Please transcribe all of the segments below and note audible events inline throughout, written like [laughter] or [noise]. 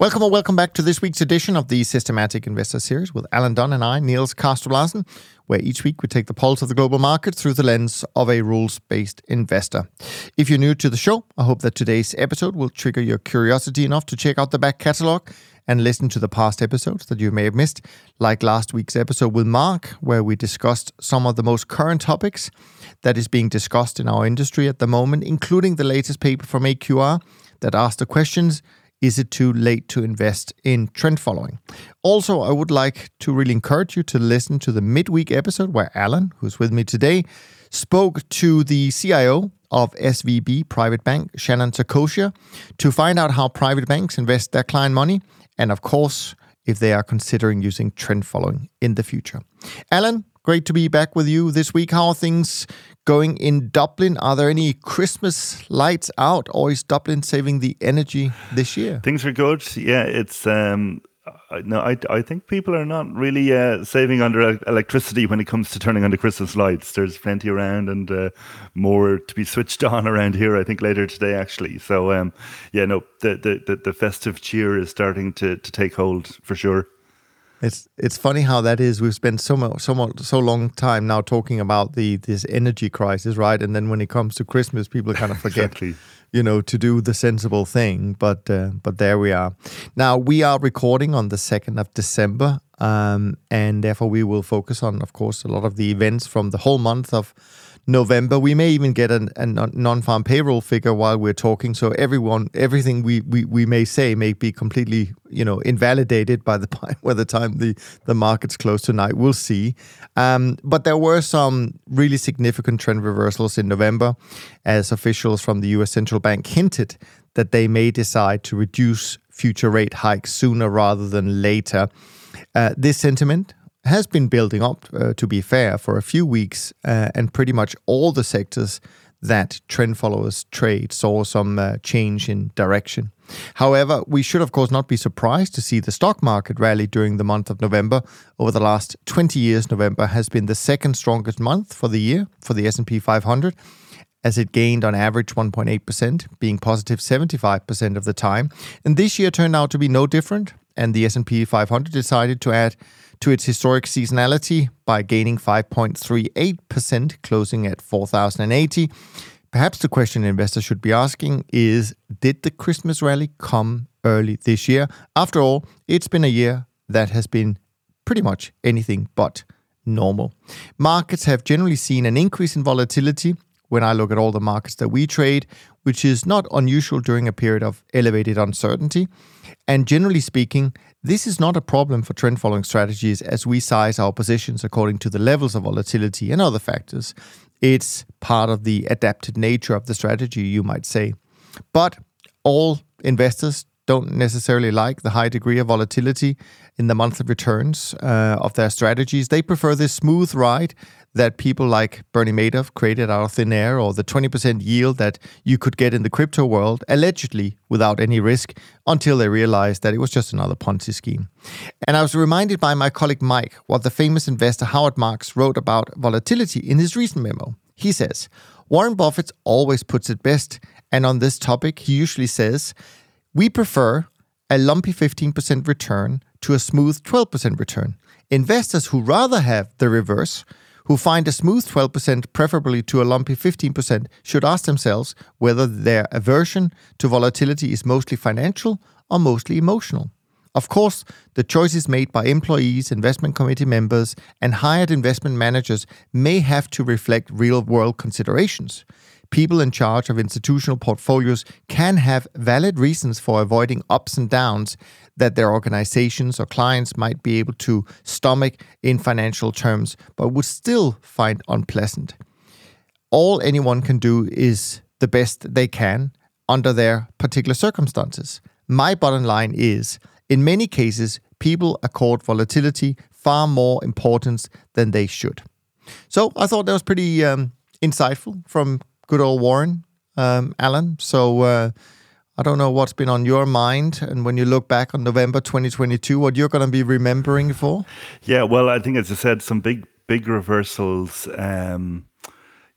Welcome or welcome back to this week's edition of the Systematic Investor Series with Alan Dunne and I, Niels Larsen, where each week we take the pulse of the global market through the lens of a rules-based investor. If you're new to the show, I hope that today's episode will trigger your curiosity enough to check out the back catalog and listen to the past episodes that you may have missed, like last week's episode with Mark, where we discussed some of the most current topics that is being discussed in our industry at the moment, including the latest paper from AQR that asked the questions is it too late to invest in trend following? Also, I would like to really encourage you to listen to the midweek episode where Alan, who's with me today, spoke to the CIO of SVB Private Bank, Shannon Saccocia, to find out how private banks invest their client money and, of course, if they are considering using trend following in the future. Alan, great to be back with you this week. How are things going in Dublin? Are there any Christmas lights out, or is Dublin saving the energy this year? Things are good. Yeah, it's um, no, I, I think people are not really uh, saving under electricity when it comes to turning on the Christmas lights. There's plenty around and uh, more to be [laughs] switched on around here. I think later today, actually. So, um, yeah, no, the, the the festive cheer is starting to to take hold for sure. It's it's funny how that is. We've spent so much, so much, so long time now talking about the this energy crisis, right? And then when it comes to Christmas, people kind of [laughs] forget, exactly. you know, to do the sensible thing. But uh, but there we are. Now we are recording on the second of December, um, and therefore we will focus on, of course, a lot of the events from the whole month of November. We may even get a, a non-farm payroll figure while we're talking. So everyone, everything we, we, we may say may be completely, you know, invalidated by the [laughs] by the time the the markets close tonight. We'll see. Um, but there were some really significant trend reversals in November, as officials from the U.S. central bank hinted that they may decide to reduce future rate hikes sooner rather than later. Uh, this sentiment has been building up, uh, to be fair, for a few weeks, uh, and pretty much all the sectors that trend followers trade saw some uh, change in direction. However, we should of course not be surprised to see the stock market rally during the month of November. Over the last 20 years, November has been the second strongest month for the year for the S&P 500 as it gained on average 1.8%, being positive 75% of the time. And this year turned out to be no different, and the S&P 500 decided to add to its historic seasonality by gaining 5.38%, closing at 4,080. Perhaps the question investors should be asking is Did the Christmas rally come early this year? After all, it's been a year that has been pretty much anything but normal. Markets have generally seen an increase in volatility when I look at all the markets that we trade, which is not unusual during a period of elevated uncertainty. And generally speaking, this is not a problem for trend following strategies as we size our positions according to the levels of volatility and other factors. It's part of the adapted nature of the strategy, you might say. But all investors don't necessarily like the high degree of volatility in the monthly returns uh, of their strategies. They prefer this smooth ride that people like Bernie Madoff created out of thin air, or the 20% yield that you could get in the crypto world, allegedly without any risk, until they realized that it was just another Ponzi scheme. And I was reminded by my colleague Mike what the famous investor Howard Marks wrote about volatility in his recent memo. He says, Warren Buffett always puts it best, and on this topic, he usually says, We prefer a lumpy 15% return to a smooth 12% return. Investors who rather have the reverse who find a smooth 12% preferably to a lumpy 15% should ask themselves whether their aversion to volatility is mostly financial or mostly emotional. Of course, the choices made by employees, investment committee members, and hired investment managers may have to reflect real world considerations people in charge of institutional portfolios can have valid reasons for avoiding ups and downs that their organizations or clients might be able to stomach in financial terms, but would still find unpleasant. All anyone can do is the best they can under their particular circumstances. My bottom line is in many cases, people accord volatility far more importance than they should. so I thought that was pretty um, insightful from good old Warren, um, Alan. So uh, I don't know what's been on your mind, and when you look back on November 2022, what you're going to be remembering for. Yeah, well, I think as I said, some big big reversals. Um,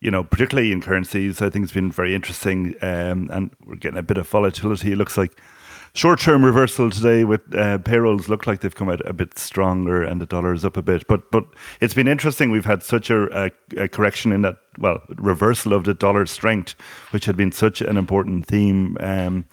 you know, particularly in currencies, I think it's been very interesting, um, and we're getting a bit of volatility. It looks like short-term reversal today with uh, payrolls look like they've come out a bit stronger and the dollar is up a bit. But but it's been interesting. We've had such a, a, a correction in that well reversal of the dollar strength, which had been such an important theme um,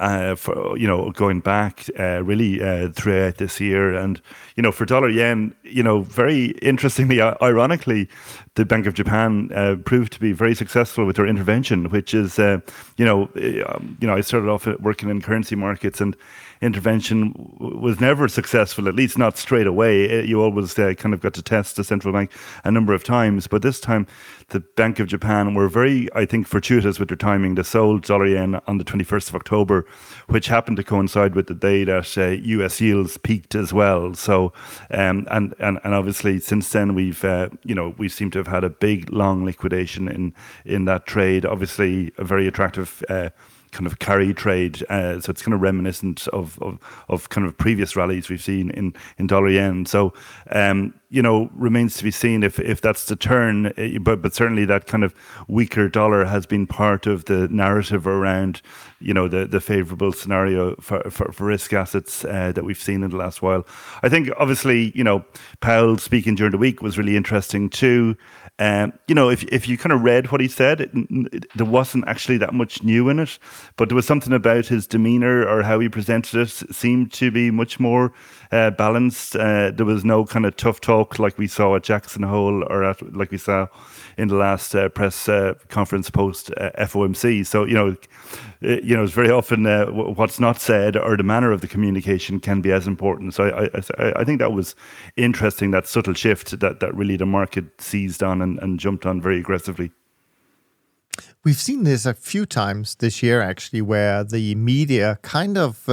uh, for you know going back uh, really uh, throughout this year, and you know for dollar yen, you know very interestingly, ironically, the Bank of Japan uh, proved to be very successful with their intervention, which is uh, you know um, you know I started off working in currency markets and intervention was never successful, at least not straight away. You always uh, kind of got to test the central bank a number of times, but this time the Bank of Japan were very, I think, fortuitous with their timing. They sold dollar yen on the 21st of October, which happened to coincide with the day that uh, US yields peaked as well. So, um, and, and, and obviously since then we've, uh, you know, we seem to have had a big long liquidation in, in that trade. Obviously a very attractive, uh, kind of carry trade. Uh, so it's kind of reminiscent of, of, of kind of previous rallies we've seen in in dollar yen. So um, you know remains to be seen if if that's the turn. Uh, but but certainly that kind of weaker dollar has been part of the narrative around you know the the favorable scenario for for, for risk assets uh, that we've seen in the last while. I think obviously you know Powell speaking during the week was really interesting too. Um, you know, if if you kind of read what he said, it, it, there wasn't actually that much new in it, but there was something about his demeanor or how he presented it seemed to be much more uh, balanced. Uh, there was no kind of tough talk like we saw at Jackson Hole or at, like we saw in the last uh, press uh, conference post uh, FOMC. So you know, uh, you know, it's very often uh, what's not said or the manner of the communication can be as important. So I, I, I think that was interesting that subtle shift that that really the market seized on and, and jumped on very aggressively. We've seen this a few times this year, actually, where the media kind of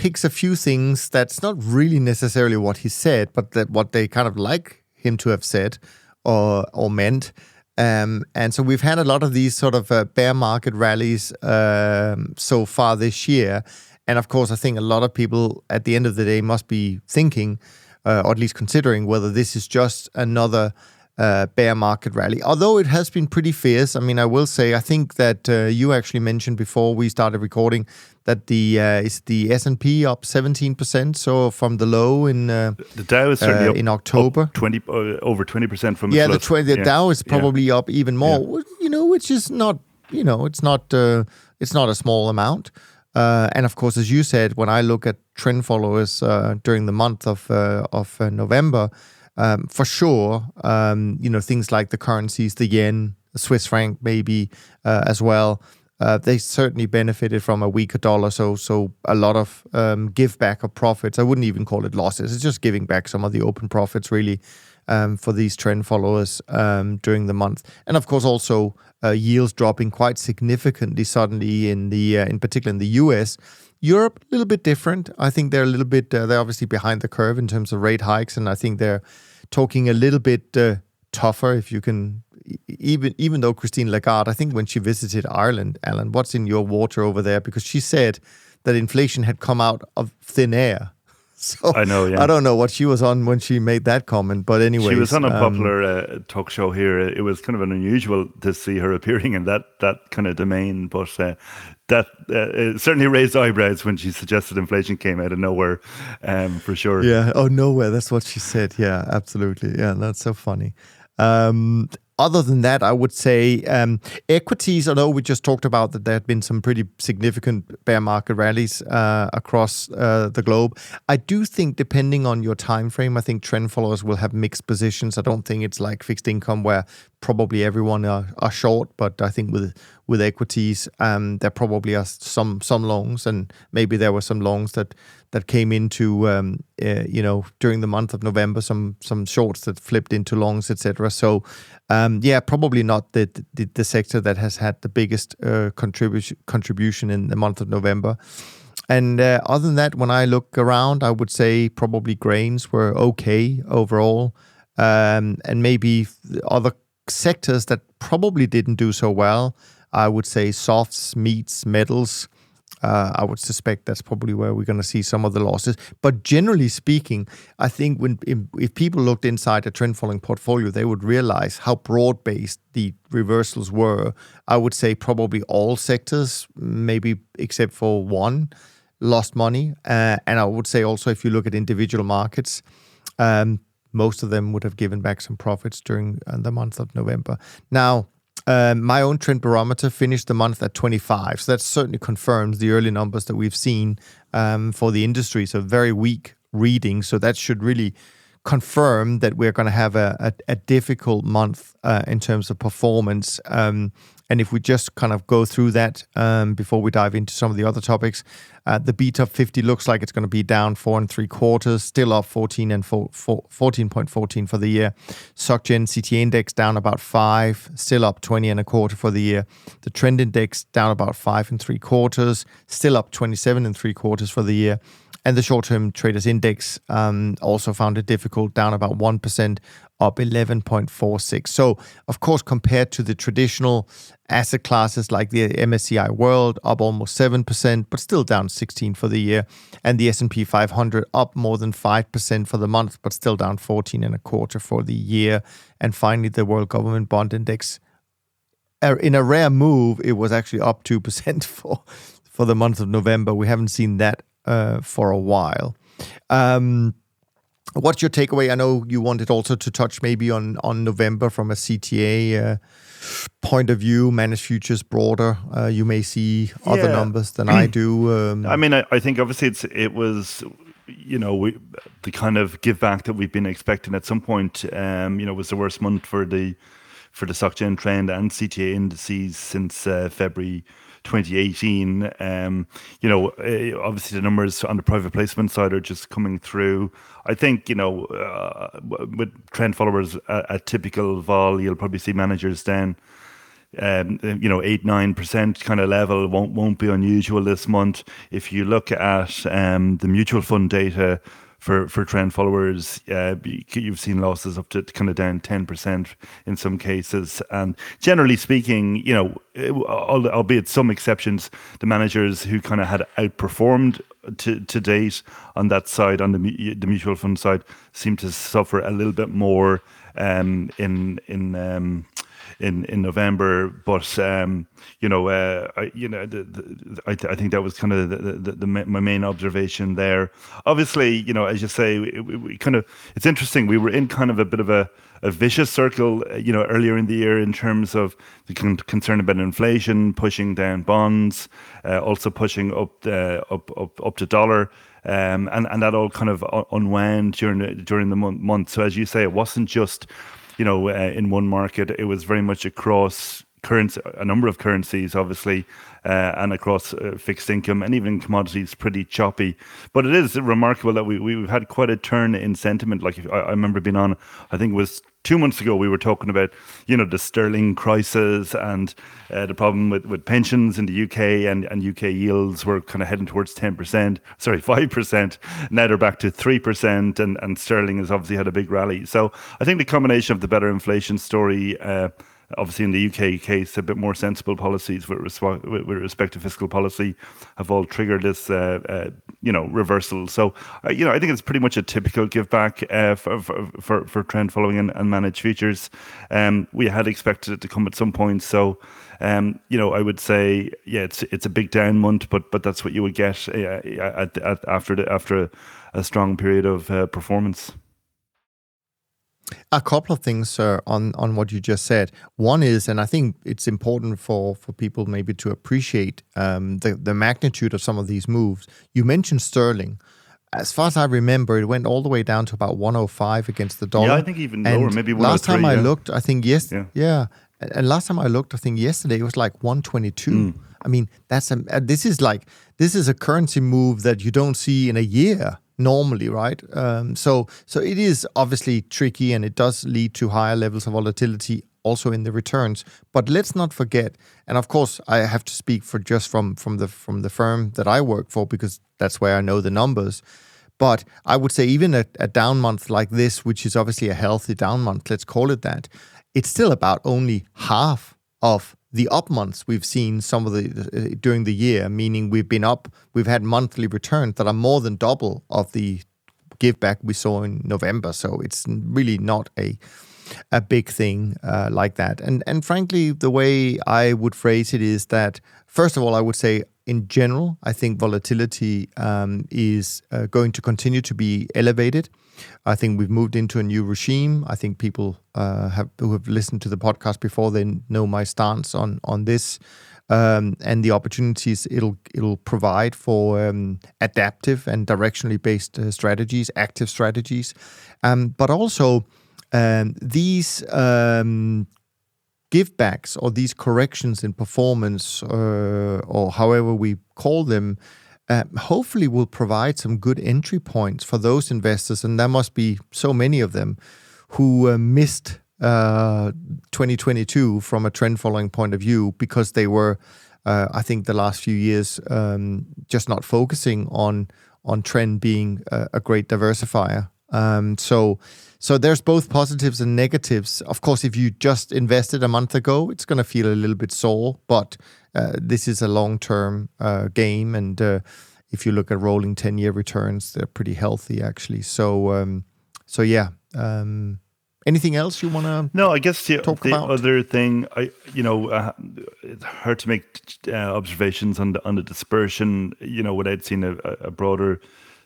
picks a few things that's not really necessarily what he said, but that what they kind of like him to have said or or meant. Um, and so we've had a lot of these sort of uh, bear market rallies um, so far this year. And of course, I think a lot of people at the end of the day must be thinking, uh, or at least considering, whether this is just another uh, bear market rally. Although it has been pretty fierce. I mean, I will say, I think that uh, you actually mentioned before we started recording that the uh, is the S and P up seventeen percent. So from the low in uh, the Dow is certainly uh, up, in October, up twenty uh, over twenty percent from yeah. The, tw- the yeah. Dow is probably yeah. up even more. Yeah. You know, which is not you know it's not uh, it's not a small amount. Uh, and of course, as you said, when I look at trend followers during the month of of November, um, for sure, um, you know things like the currencies, the yen, the Swiss franc, maybe as well uh, they certainly benefited from a weaker dollar. So, so a lot of um, give back of profits. I wouldn't even call it losses. It's just giving back some of the open profits, really, um, for these trend followers um, during the month. And of course, also uh, yields dropping quite significantly suddenly in the, uh, in particular in the U.S. Europe, a little bit different. I think they're a little bit. Uh, they're obviously behind the curve in terms of rate hikes, and I think they're talking a little bit uh, tougher, if you can even even though Christine Lagarde, I think when she visited Ireland, Alan, what's in your water over there? Because she said that inflation had come out of thin air. [laughs] So I know, yeah. I don't know what she was on when she made that comment, but anyway, she was on a um, popular uh, talk show here. It was kind of an unusual to see her appearing in that that kind of domain, but uh, that uh, certainly raised eyebrows when she suggested inflation came out of nowhere, um, for sure. Yeah, oh nowhere. That's what she said. Yeah, absolutely. Yeah, that's so funny. Um, other than that, I would say um, equities, although we just talked about that there had been some pretty significant bear market rallies uh, across uh, the globe. I do think, depending on your time frame, I think trend followers will have mixed positions. I don't think it's like fixed income where probably everyone are, are short, but I think with with equities, um, there probably are some some longs, and maybe there were some longs that that came into um, uh, you know during the month of November, some some shorts that flipped into longs, etc. So um, yeah, probably not the, the, the sector that has had the biggest uh, contribution contribution in the month of November. And uh, other than that, when I look around, I would say probably grains were okay overall. um, and maybe other sectors that probably didn't do so well. I would say softs, meats, metals. Uh, I would suspect that's probably where we're going to see some of the losses. But generally speaking, I think when if, people looked inside a trend following portfolio, they would realize how broad based the reversals were. I would say probably all sectors, maybe except for one, lost money. Uh, and I would say also if you look at individual markets, um, most of them would have given back some profits during uh, the month of November. Now, um, my own trend barometer finished the month at 25. So that certainly confirms the early numbers that we've seen um, for the industry. So very weak reading. So that should really confirm that we're going to have a, a, a difficult month uh, in terms of performance. Um, and if we just kind of go through that um, before we dive into some of the other topics, uh, the BTOP 50 looks like it's going to be down four and three quarters, still up 14 and 14.14 for the year. SocGen CTA index down about five, still up 20 and a quarter for the year. The trend index down about five and three quarters, still up 27 and three quarters for the year. And the short term traders index um, also found it difficult, down about 1%, up 11.46. So, of course, compared to the traditional asset classes like the MSCI World, up almost 7%, but still down 16 for the year. And the S&P 500 up more than 5% for the month, but still down 14 and a quarter for the year. And finally, the World Government Bond Index, uh, in a rare move, it was actually up 2% [laughs] for, for the month of November. We haven't seen that uh, for a while. Um, what's your takeaway? I know you wanted also to touch maybe on on November from a CTA uh, point of view, managed futures broader. Uh, you may see other yeah. numbers than I do. Um, I mean, I, I, think obviously it's it was. You know, we, the kind of give back that we've been expecting at some point, um, you know, was the worst month for the for the SocGen trend and CTA indices since uh, February 2018. Um, you know, eh, obviously the numbers on the private placement side are just coming through. I think you know, uh, with trend followers at, typical vol, you'll probably see managers then. Um, you know, eight nine percent kind of level won't won't be unusual this month. If you look at um, the mutual fund data for for trend followers. Uh, you've seen losses up to kind of down ten percent in some cases, and generally speaking, you know, albeit some exceptions, the managers who kind of had outperformed to, to date on that side, on the the mutual fund side, seem to suffer a little bit more um, in in um, in in November. But um, you know, uh, I, you know, the, the, I, I think that was kind of the, the, my main observation there. Obviously, you know, as you say, we, we kind of it's interesting. We were in kind of a bit of a a vicious circle, uh, you know, earlier in the year in terms of the con- concern about inflation, pushing down bonds, uh, also pushing up the, up up up to dollar. Um, and and that all kind of unwound during the, during the month. So as you say, it wasn't just you know, uh, in one market. It was very much across currency, a number of currencies, obviously, uh, and across uh, fixed income and even commodities, pretty choppy. But it is remarkable that we we've had quite a turn in sentiment. Like I, I remember being on, I think it was two months ago we were talking about you know the sterling crisis and uh, the problem with, with pensions in the UK and, and UK yields were kind of heading towards 10% sorry [laughs] 5% now they're back to 3% and, and sterling has obviously had a big rally so I think the combination of the better inflation story uh, obviously in the UK case, a bit more sensible policies with, resp- with respect to fiscal policy have all triggered this, uh, uh, you know, reversal. So, uh, you know, I think it's pretty much a typical give back uh, for, for, for trend following and, and managed futures. Um, we had expected it to come at some point. So, um, you know, I would say, yeah, it's it's a big down month, but but that's what you would get uh, at, at, after the, after a, a strong period of uh, performance. A couple of things uh, on on what you just said. One is, and I think it's important for for people maybe to appreciate um, the the magnitude of some of these moves. You mentioned sterling. As far as I remember, it went all the way down to about 105 against the dollar. Yeah, I think even and lower, maybe Last time I oh looked, I think yes, yeah. yeah. And last time I looked, I think yesterday it was like 122. Mm. I mean, that's a, this is like this is a currency move that you don't see in a year normally, right? Um, so so it is obviously tricky, and it does lead to higher levels of volatility also in the returns. But let's not forget, and of course, I have to speak for just from from the from the firm that I work for because that's where I know the numbers. But I would say even a, a down month like this, which is obviously a healthy down month, let's call it that, it's still about only half of the up months we've seen some of the uh, during the year, meaning we've been up, we've had monthly returns that are more than double of the give back we saw in November. So it's really not a a big thing uh, like that. And and frankly, the way I would phrase it is that first of all, I would say in general, I think volatility um, is uh, going to continue to be elevated. I think we've moved into a new regime. I think people uh, have who have listened to the podcast before they know my stance on on this. Um, and the opportunities it'll it'll provide for um, adaptive and directionally based uh, strategies, active strategies, um, but also um, these um, givebacks or these corrections in performance, uh, or however we call them, uh, hopefully will provide some good entry points for those investors, and there must be so many of them who uh, missed uh, 2022 from a trend following point of view because they were, uh, I think, the last few years um, just not focusing on on trend being a, a great diversifier. Um, so so there's both positives and negatives. Of course, if you just invested a month ago, it's going to feel a little bit sore, but this is a long term uh, game. And uh, if you look at rolling 10 year returns, they're pretty healthy, actually. So, um, so yeah. Um, anything else you want to no i guess the, talk the about? other thing i you know uh, it's hard to make uh, observations on the on the dispersion you know without seeing a, a broader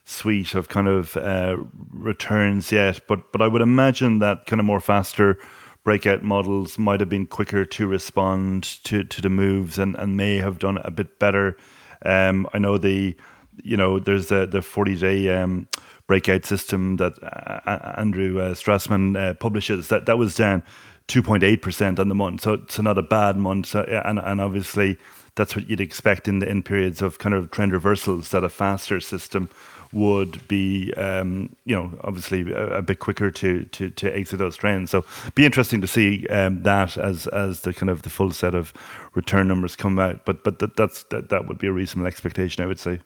suite of kind of uh, returns yet, but but I would imagine that kind of more faster breakout models might have been quicker to respond to to the moves and and may have done a bit better. Um, I know the you know there's the the 40 day um, breakout system that uh, Andrew uh, Strassman uh, publishes. That that was down 2.8% on the month. So it's not a bad month. So, and and obviously that's what you'd expect in the in periods of kind of trend reversals that a faster system would be, um, you know, obviously a, a, bit quicker to, to to exit those trends. So, be interesting to see um, that as as the kind of the full set of return numbers come out. But but that, that's that, that would be a reasonable expectation, I would say.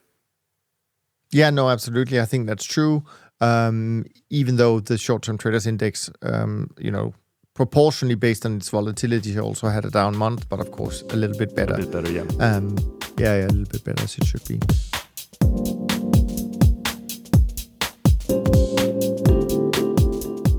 Yeah, no, absolutely. I think that's true. Um, even though the short-term traders index, um, you know, proportionally based on its volatility, also had a down month, but of course a little bit better. A bit better, yeah. Um, yeah, yeah, a little bit better as it should be.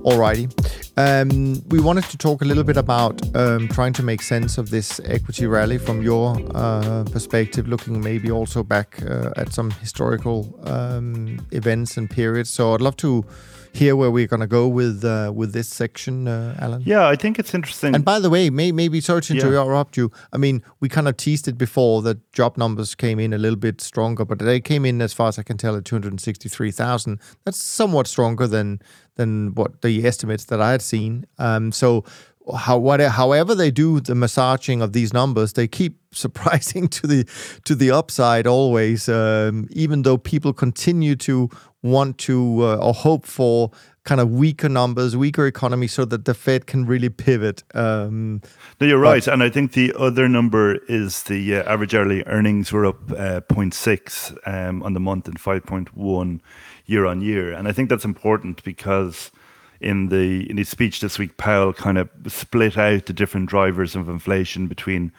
Alrighty. Um, we wanted to talk a little bit about um, trying to make sense of this equity rally from your uh, perspective, looking maybe also back uh, at some historical um, events and periods. So I'd love to hear where we're going to go with uh, with this section, uh, Alan. Yeah, I think it's interesting. And by the way, may, maybe sorry to interrupt yeah. you. I mean, we kind of teased it before that job numbers came in a little bit stronger, but they came in, as far as I can tell, at 263,000. That's somewhat stronger than than what the estimates that I had seen. Um, so how however they do the massaging of these numbers, they keep [laughs] surprising to the to the upside always. Um, even though people continue to want to uh, or hope for kind of weaker numbers, weaker economy, so that the Fed can really pivot. Um, no, you're right, and I think the other number is the uh, average hourly earnings were up uh, 0.6 um, on the month and 5.1 year on year, and I think that's important because in the in his speech this week, Powell kind of split out the different drivers of inflation between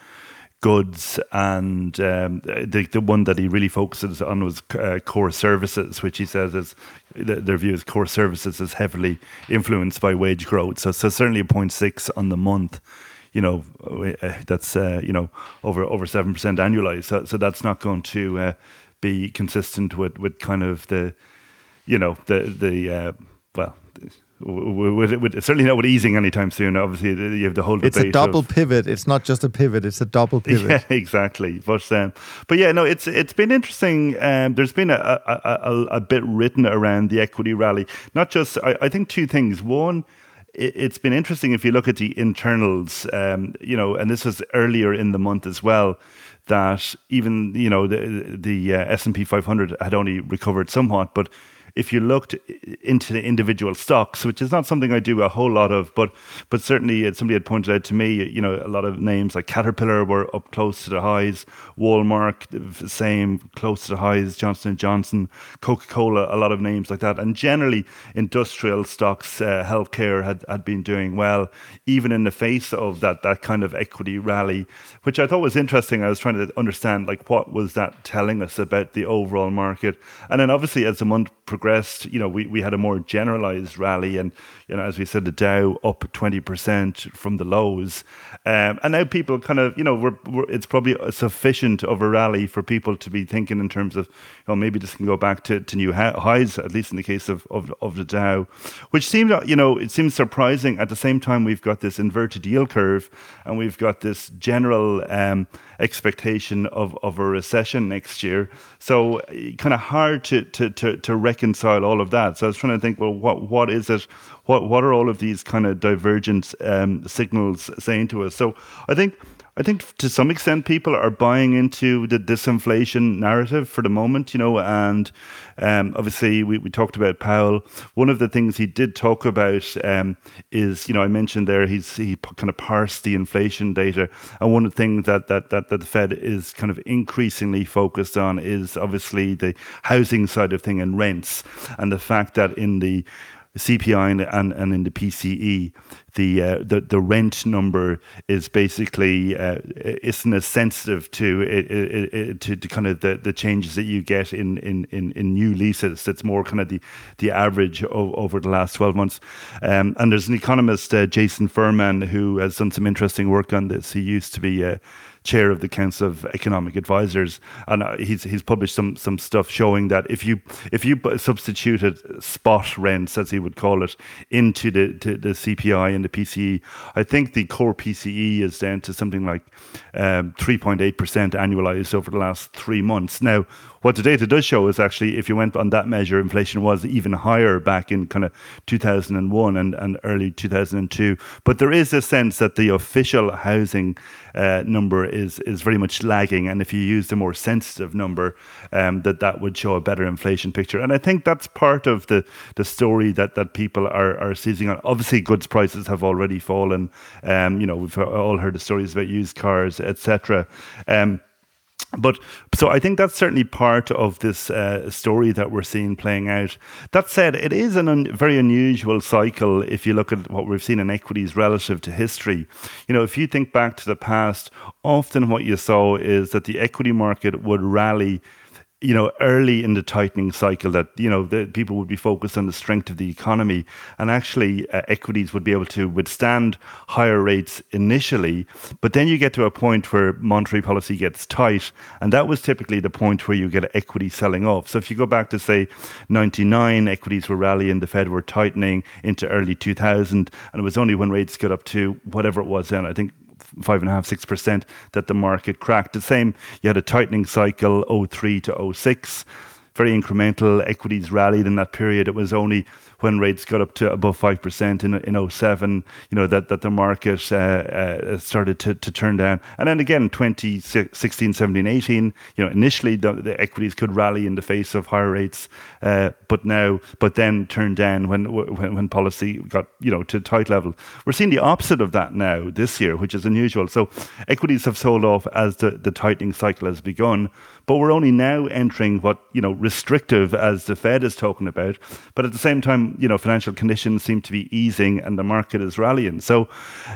goods and um, the, the one that he really focuses on was uh, core services, which he says is their view is core services is heavily influenced by wage growth. So, so certainly a 0.6 on the month. You know, uh, that's uh, you know over over seven percent annualized. So, so that's not going to uh, be consistent with with kind of the, you know, the the uh, well with, with, certainly not with easing anytime soon. Obviously, you have the whole. It's a double of, pivot. It's not just a pivot. It's a double [laughs] pivot. Yeah, exactly. But um, but yeah, no, it's it's been interesting. Um, there's been a, a, a, a, bit written around the equity rally. Not just I, I think two things. One. It, it's been interesting if you look at the internals, um, you know, and this was earlier in the month as well that even you know the the uh, S and P 500 had only recovered somewhat, but if you looked into the individual stocks, which is not something I do a whole lot of, but but certainly somebody had pointed out to me, you know, a lot of names like Caterpillar were up close to the highs, Walmart same close to the highs, Johnson Johnson, Coca Cola, a lot of names like that, and generally industrial stocks, uh, healthcare had had been doing well, even in the face of that that kind of equity rally, which I thought was interesting. I was trying to understand like what was that telling us about the overall market, and then obviously as the month progressed, you know, we, we had a more generalized rally. And, you know, as we said, the Dow up 20% from the lows. Um, and now people kind of, you know, we're, we're, it's probably sufficient of a rally for people to be thinking in terms of, you know, maybe this can go back to, to new highs, at least in the case of, of, of the Dow, which seemed, you know, it seems surprising. At the same time, we've got this inverted yield curve and we've got this general, um, expectation of, of a recession next year. So kind of hard to, to, to, to reconcile all of that. So I was trying to think, well, what what is it? What what are all of these kind of divergent um, signals saying to us? So I think I think to some extent people are buying into the disinflation narrative for the moment, you know, and um, obviously we, we talked about Powell. One of the things he did talk about um, is, you know, I mentioned there he's he kind of parsed the inflation data, and one of the things that that that, that the Fed is kind of increasingly focused on is obviously the housing side of thing and rents, and the fact that in the CPI and, and, and in the PCE, the uh, the the rent number is basically uh, isn't as sensitive to it, it, it, to, to kind of the, the changes that you get in, in, in, in new leases. It's more kind of the the average o- over the last twelve months. Um, and there's an economist, uh, Jason Furman, who has done some interesting work on this. He used to be uh, chair of the Council of Economic Advisors, and uh, he's he's published some some stuff showing that if you if you substituted spot rents, as he would call it, into the the CPI and the PCE, I think the core PCE is down to something like um, 3.8 percent annualized over the last three months. Now, what the data does show is actually, if you went on that measure, inflation was even higher back in kind of 2001 and, and early 2002. But there is a sense that the official housing uh, number is is very much lagging, and if you use the more sensitive number, um, that that would show a better inflation picture. And I think that's part of the the story that that people are are seizing on. Obviously, goods prices have already fallen. Um, you know, we've all heard the stories about used cars, etc. Um, but so I think that's certainly part of this uh, story that we're seeing playing out. That said, it is a un- very unusual cycle if you look at what we've seen in equities relative to history. You know, if you think back to the past, often what you saw is that the equity market would rally you know, early in the tightening cycle that, you know, the people would be focused on the strength of the economy and actually uh, equities would be able to withstand higher rates initially. But then you get to a point where monetary policy gets tight. And that was typically the point where you get equity selling off. So if you go back to, say, 99, equities were rallying, the Fed were tightening into early 2000. And it was only when rates got up to whatever it was then, I think five and a half, six percent that the market cracked. The same, you had a tightening cycle 03 to 06, very incremental. Equities rallied in that period. It was only when rates got up to above 5% in, in 07, you know, that, that the market uh, uh, started to, to turn down. And then again, 2016, 17, 18, you know, initially the, the equities could rally in the face of higher rates, uh, but now, but then turned down when, when, when policy got, you know, to tight level. We're seeing the opposite of that now this year, which is unusual. So equities have sold off as the, the tightening cycle has begun but we're only now entering what you know restrictive as the Fed is talking about. But at the same time, you know, financial conditions seem to be easing and the market is rallying. So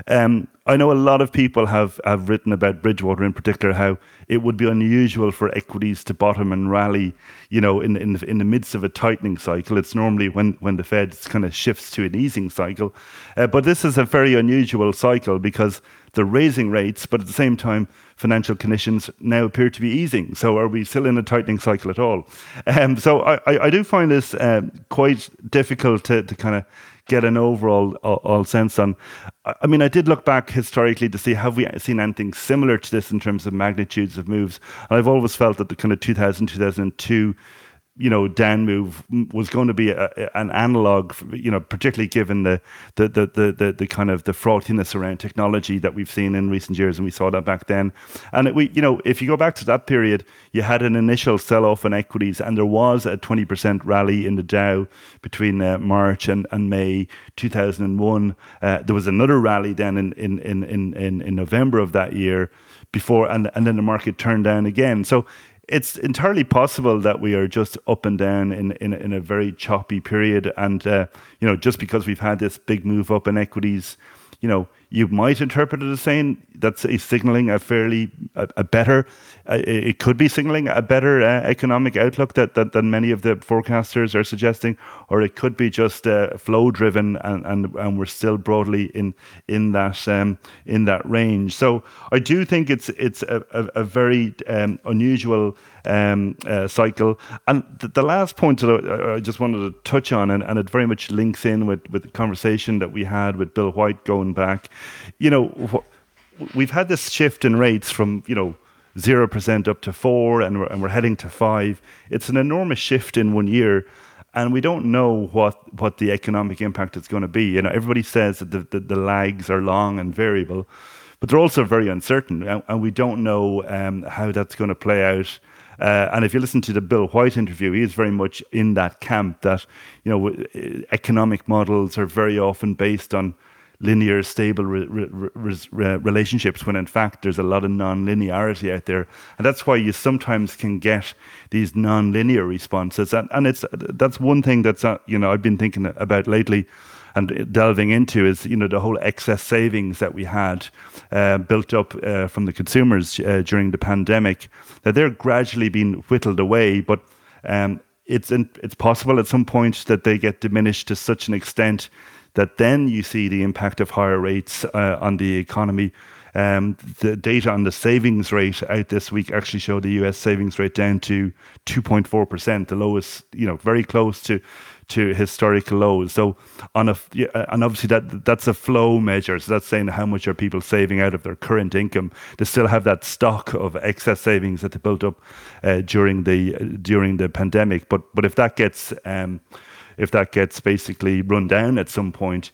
um, I know a lot of people have have written about Bridgewater in particular how it would be unusual for equities to bottom and rally, you know, in in the, in the midst of a tightening cycle. It's normally when when the Fed kind of shifts to an easing cycle, uh, but this is a very unusual cycle because they're raising rates, but at the same time financial conditions now appear to be easing. So are we still in a tightening cycle at all? Um, so I, I, do find this um, quite difficult to, to kind of get an overall all, all sense on. I mean, I did look back historically to see have we seen anything similar to this in terms of magnitudes of moves. And I've always felt that the kind of 2000, 2002 you know down move was going to be a, an analog you know particularly given the the, the the the the kind of the frothiness around technology that we've seen in recent years and we saw that back then. And it, we you know if you go back to that period you had an initial sell off in equities and there was a 20% rally in the Dow between uh, March and, and May 2001 uh, there was another rally then in in in in in November of that year before and and then the market turned down again. So it's entirely possible that we are just up and down in in, in a very choppy period, and uh, you know, just because we've had this big move up in equities, you know, you might interpret it as saying that's a signaling a fairly a, a better it could be signaling a better uh, economic outlook that, that than many of the forecasters are suggesting or it could be just uh, flow driven and, and and we're still broadly in in that um, in that range so i do think it's it's a, a, a very um, unusual um, uh, cycle. And th- the last point that I, I, just wanted to touch on, and, and it very much links in with, with the conversation that we had with Bill White going back. You know, we've had this shift in rates from, you know, 0% up to 4 and we're, and we're heading to 5 it's an enormous shift in one year and we don't know what what the economic impact is going to be. You know everybody says that the, the, the lags are long and variable but they're also very uncertain and, and we don't know um, how that's going to play out. Uh, and if you listen to the Bill White interview, he is very much in that camp that you know economic models are very often based on linear, stable re- re- re- relationships. When in fact there's a lot of non-linearity out there, and that's why you sometimes can get these non-linear responses. And, and it's that's one thing that's uh, you know I've been thinking about lately and delving into is you know the whole excess savings that we had uh, built up uh, from the consumers uh, during the pandemic that they're gradually being whittled away but um, it's in, it's possible at some point that they get diminished to such an extent that then you see the impact of higher rates uh, on the economy um, the data on the savings rate out this week actually showed the US savings rate down to 2.4%, the lowest, you know, very close to to historical lows. So on a and obviously that that's a flow measure. So that's saying how much are people saving out of their current income. They still have that stock of excess savings that they built up uh, during the during the pandemic. But but if that gets um, if that gets basically run down at some point,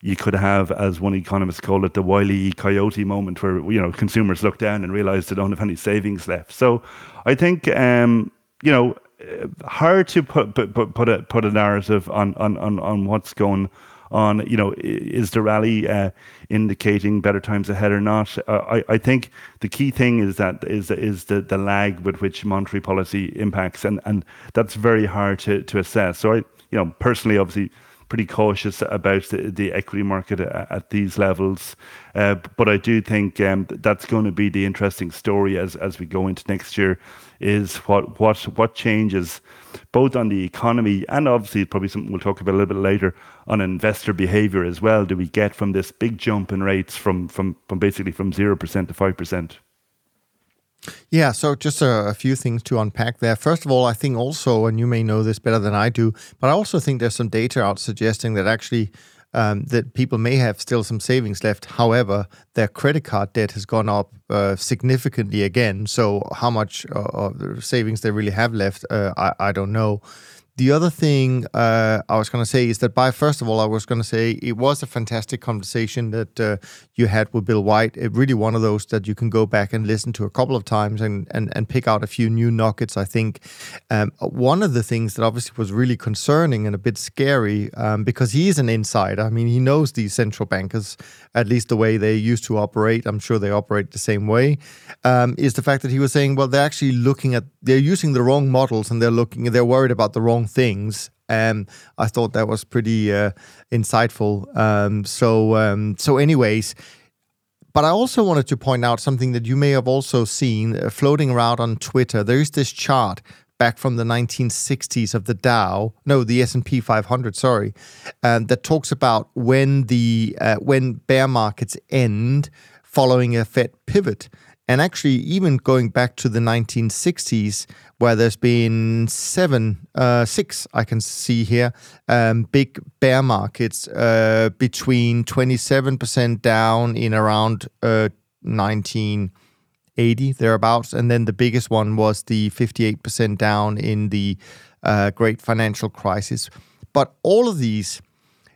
you could have, as one economist called it, the wily coyote moment, where you know consumers look down and realize they don't have any savings left. So, I think um, you know hard to put put put a put a narrative on on on, on what's going on. You know, is the rally uh, indicating better times ahead or not? Uh, I I think the key thing is that is is the the lag with which monetary policy impacts, and and that's very hard to to assess. So I you know personally, obviously pretty cautious about the, the equity market at, at these levels. Uh, but I do think um, that's going to be the interesting story as as we go into next year is what what what changes both on the economy and obviously probably something we'll talk about a little bit later on investor behavior as well do we get from this big jump in rates from from, from basically from 0% to 5% yeah, so just a, a, few things to unpack there. First of all, I think also, and you may know this better than I do, but I also think there's some data out suggesting that actually um, that people may have still some savings left. However, their credit card debt has gone up uh, significantly again. So how much uh, savings they really have left, uh, I, I don't know. The other thing uh, I was going to say is that by first of all, I was going to say it was a fantastic conversation that uh, you had with Bill White. It really one of those that you can go back and listen to a couple of times and and, and pick out a few new nuggets. I think um, one of the things that obviously was really concerning and a bit scary um, because he is an insider. I mean, he knows these central bankers at least the way they used to operate. I'm sure they operate the same way. Um, is the fact that he was saying, well, they're actually looking at they're using the wrong models and they're looking they're worried about the wrong things. Um, I thought that was pretty uh, insightful. Um, so, um, so, anyways, but I also wanted to point out something that you may have also seen uh, floating around on Twitter. There is this chart back from the 1960s of the Dow, no, the S&P 500, sorry, um, that talks about when the uh, when bear markets end following a Fed pivot. And actually, even going back to the 1960s, where there's been seven, uh, six, I can see here, um, big bear markets uh, between 27% down in around uh, 19- 80 thereabouts, and then the biggest one was the 58% down in the uh, great financial crisis. But all of these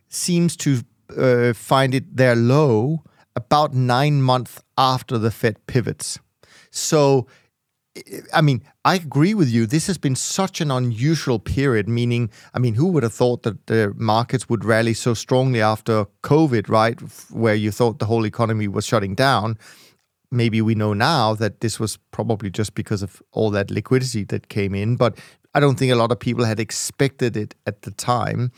seems to uh, find it their low about nine months after the Fed pivots. So, I mean, I agree with you. This has been such an unusual period, meaning, I mean, who would have thought that the markets would rally so strongly after COVID, right? Where you thought the whole economy was shutting down. Maybe we know now that this was probably just because of all that liquidity that came in, but I don't think a lot of people had expected it at the time.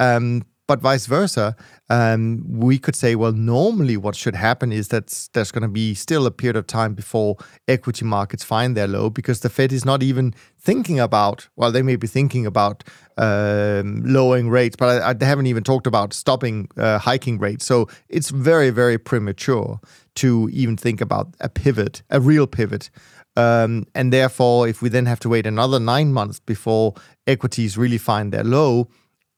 Um, but vice versa, um, we could say, well, normally what should happen is that there's going to be still a period of time before equity markets find their low because the Fed is not even thinking about, well, they may be thinking about um, lowering rates, but I, I, they haven't even talked about stopping uh, hiking rates. So it's very, very premature to even think about a pivot, a real pivot. Um, and therefore, if we then have to wait another nine months before equities really find their low,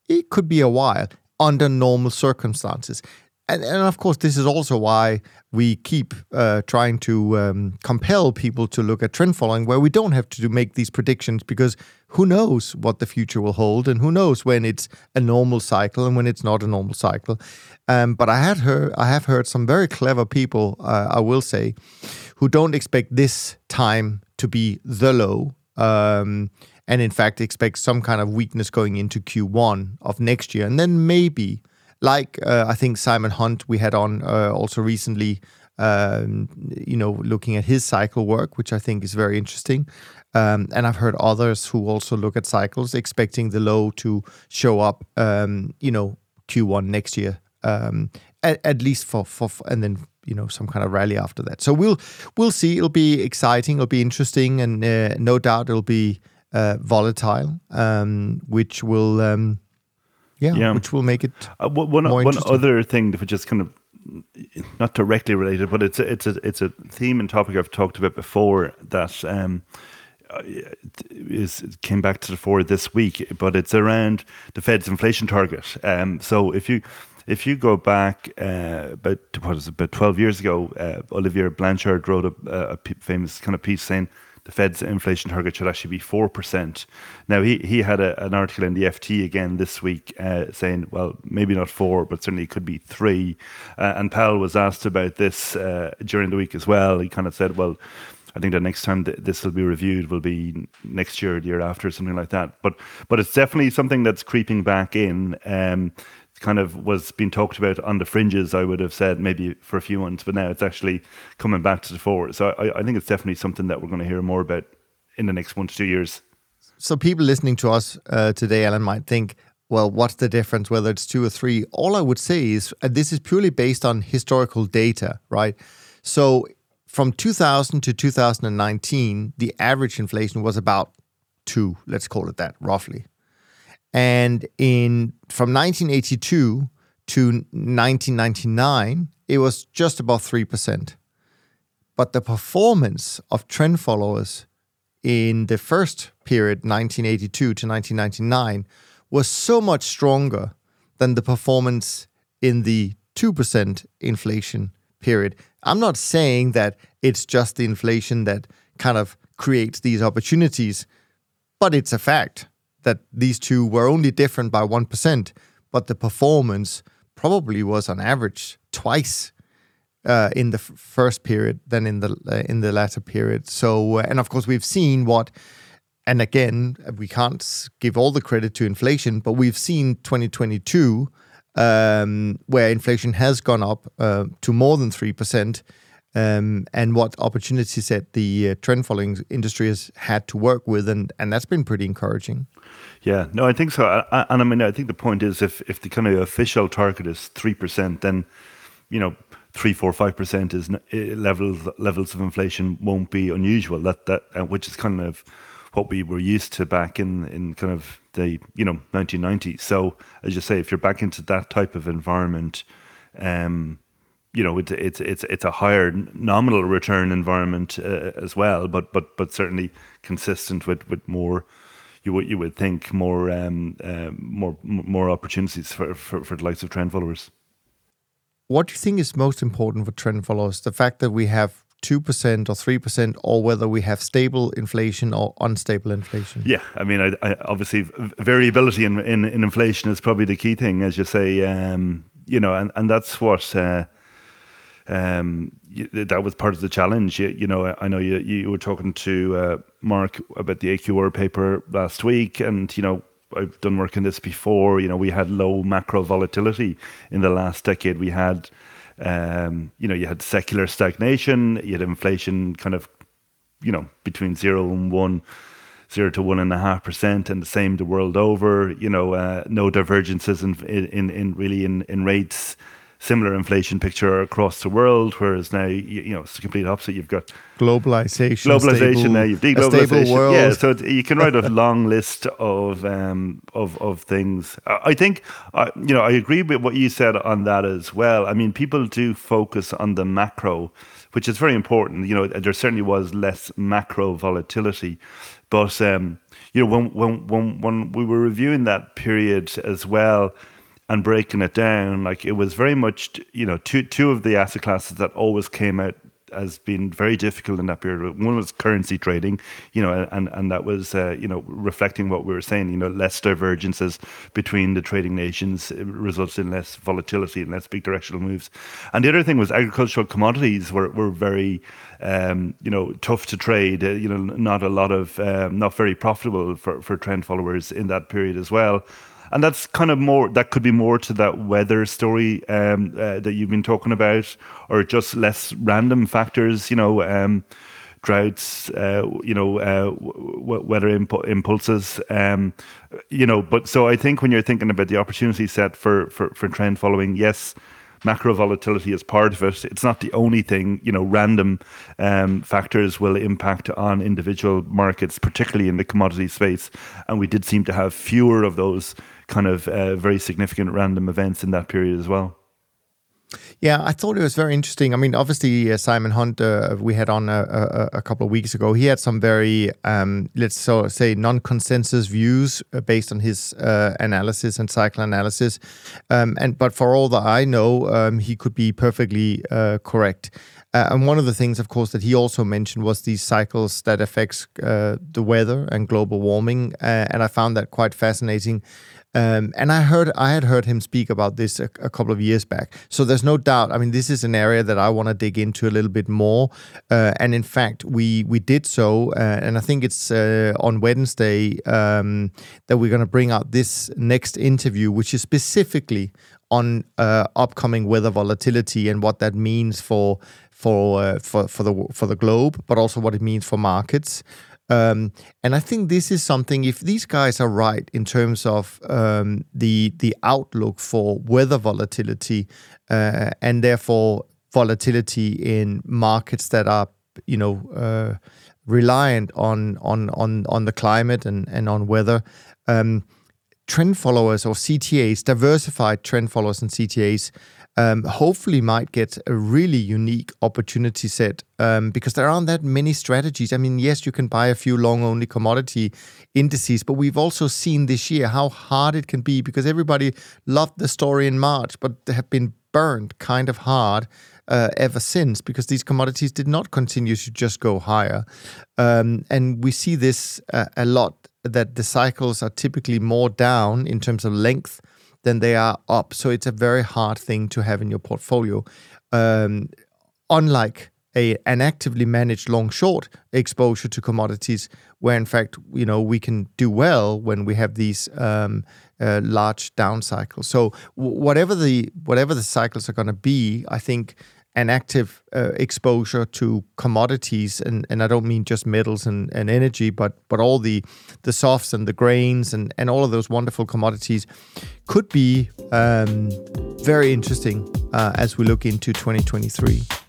it could be a while under normal circumstances. And, and of course, this is also why we keep uh, trying to um, compel people to look at trend following, where we don't have to make these predictions because who knows what the future will hold, and who knows when it's a normal cycle and when it's not a normal cycle. Um, but I had heard, I have heard some very clever people, uh, I will say, who don't expect this time to be the low. Um, and in fact expect some kind of weakness going into Q1 of next year. And then maybe, like uh, I think Simon Hunt we had on uh, also recently, um, you know, looking at his cycle work, which I think is very interesting. Um, and I've heard others who also look at cycles, expecting the low to show up, um, you know, Q1 next year, um, at, at, least for, for, and then you know some kind of rally after that. So we'll we'll see. It'll be exciting. It'll be interesting, and uh, no doubt it'll be uh, volatile, um, which will, um, yeah, yeah, which will make it uh, one, one other thing that just kind of not directly related, but it's a, it's a it's a theme and topic I've talked about before that um, uh, is came back to the fore this week, but it's around the Fed's inflation target. Um, so if you if you go back uh, about what is it, about twelve years ago, uh, Olivier Blanchard wrote a, a, famous kind of piece saying the Fed's inflation target should actually be 4%. Now, he, he had a, an article in the FT again this week uh, saying, well, maybe not 4 but certainly it could be 3 uh, And Powell was asked about this uh, during the week as well. He kind of said, well, I think the next time th- this will be reviewed will be next year, the year after, something like that. But but it's definitely something that's creeping back in. Um, kind of was being talked about on the fringes, I would have said maybe for a few months, but now it's actually coming back to the fore. So I, I think it's definitely something that we're going to hear more about in the next one to two years. So people listening to us uh, today, Alan, might think, well, what's the difference whether it's two or three? All I would say is uh, this is purely based on historical data, right? So from 2000 to 2019, the average inflation was about two, let's call it that, roughly. And in from 1982 to 1999, it was just about 3%. But the performance of trend followers in the first period, 1982 to 1999, was so much stronger than the performance in the 2% inflation period. I'm not saying that it's just the inflation that kind of creates these opportunities, but it's a fact that these two were only different by 1%, but the performance probably was on average twice uh, in the f- first period than in the uh, in the latter period. So, uh, and of course, we've seen what, and again, we can't give all the credit to inflation, but we've seen 2022 um, where inflation has gone up uh, to more than three percent and what opportunities that the uh, trend following industry has had to work with, and and that's been pretty encouraging. Yeah, no, I think so, I, and I mean, I think the point is, if if the kind of official target is three percent, then you know, three, four, five percent is levels levels of inflation won't be unusual. That that which is kind of what we were used to back in in kind of the you know 1990s. So as you say, if you're back into that type of environment, um, you know, it's it's it's it's a higher nominal return environment uh, as well, but but but certainly consistent with with more. You would you would think more um, uh, more more opportunities for, for for the likes of trend followers. What do you think is most important for trend followers? The fact that we have 2% or 3% or whether we have stable inflation or unstable inflation? Yeah, I mean, I, I, obviously, variability in, in, in, inflation is probably the key thing, as you say, um, you know, and, and that's what. Uh, um, that was part of the challenge. You, you, know, I know you, you were talking to uh, Mark about the AQR paper last week, and you know, I've done work in this before. You know, we had low macro volatility in the last decade. We had, um, you know, you had secular stagnation. You had inflation, kind of, you know, between zero and one, zero to one and a half percent, and the same the world over. You know, uh, no divergences in in in really in in rates similar inflation picture across the world, whereas now you, you know it's the complete opposite. You've got globalization, globalization stable, now. You've deglobalization. Yeah, so you can write a long list of um, of of things. I think uh, you know I agree with what you said on that as well. I mean, people do focus on the macro, which is very important. You know, there certainly was less macro volatility, but um, you know when when when when we were reviewing that period as well and breaking it down, like it was very much, you know, two two of the asset classes that always came out as being very difficult in that period. One was currency trading, you know, and and that was uh, you know reflecting what we were saying. You know, less divergences between the trading nations results in less volatility and less big directional moves. And the other thing was agricultural commodities were were very um, you know tough to trade. Uh, you know, not a lot of um, not very profitable for for trend followers in that period as well and that's kind of more that could be more to that weather story um, uh, that you've been talking about, or just less random factors. You know, um, droughts. Uh, you know, uh, w- weather imp- impulses. Um, you know, but so I think when you're thinking about the opportunity set for for, for trend following, yes macro volatility is part of it. It's not the only thing. You know, random um, factors will impact on individual markets, particularly in the commodity space. And we did seem to have fewer of those kind of uh, very significant random events in that period as well. Yeah, I thought it was very interesting. I mean, obviously, uh, Simon Hunt, uh, we had on a, a, a, couple of weeks ago. He had some very, um, let's so say, non-consensus views uh, based on his uh, analysis and cycle analysis. Um, and but for all that I know, um, he could be perfectly uh, correct. Uh, and one of the things, of course, that he also mentioned was these cycles that affects the weather and global warming. and I found that quite fascinating um, and I heard I had heard him speak about this a, a, couple of years back. So there's no doubt. I mean, this is an area that I want to dig into a little bit more. Uh, and in fact, we we did so. Uh, and I think it's uh, on Wednesday um, that we're going to bring out this next interview, which is specifically on uh, upcoming weather volatility and what that means for for uh, for for the for the globe, but also what it means for markets. Um, and I think this is something. If these guys are right in terms of um, the the outlook for weather volatility uh, and therefore volatility in markets that are, you know, uh, reliant on on on on the climate and and on weather. Um, trend followers or CTAs, diversified trend followers and CTAs, um, hopefully might get a really unique opportunity set um, because there aren't that many strategies. I mean, yes, you can buy a few long only commodity indices, but we've also seen this year how hard it can be because everybody loved the story in March, but they have been burned kind of hard. Uh, ever since, because these commodities did not continue to just go higher. Um, and we see this uh, a lot that the cycles are typically more down in terms of length then they are up. So it's a very hard thing to have in your portfolio. Um, unlike a, an actively managed long short exposure to commodities, where in fact you know we can do well when we have these um, uh, large down cycles. So w- whatever the whatever the cycles are going to be, I think an active uh, exposure to commodities, and, and I don't mean just metals and, and energy, but but all the the softs and the grains and, and all of those wonderful commodities could be um, very interesting uh, as we look into 2023.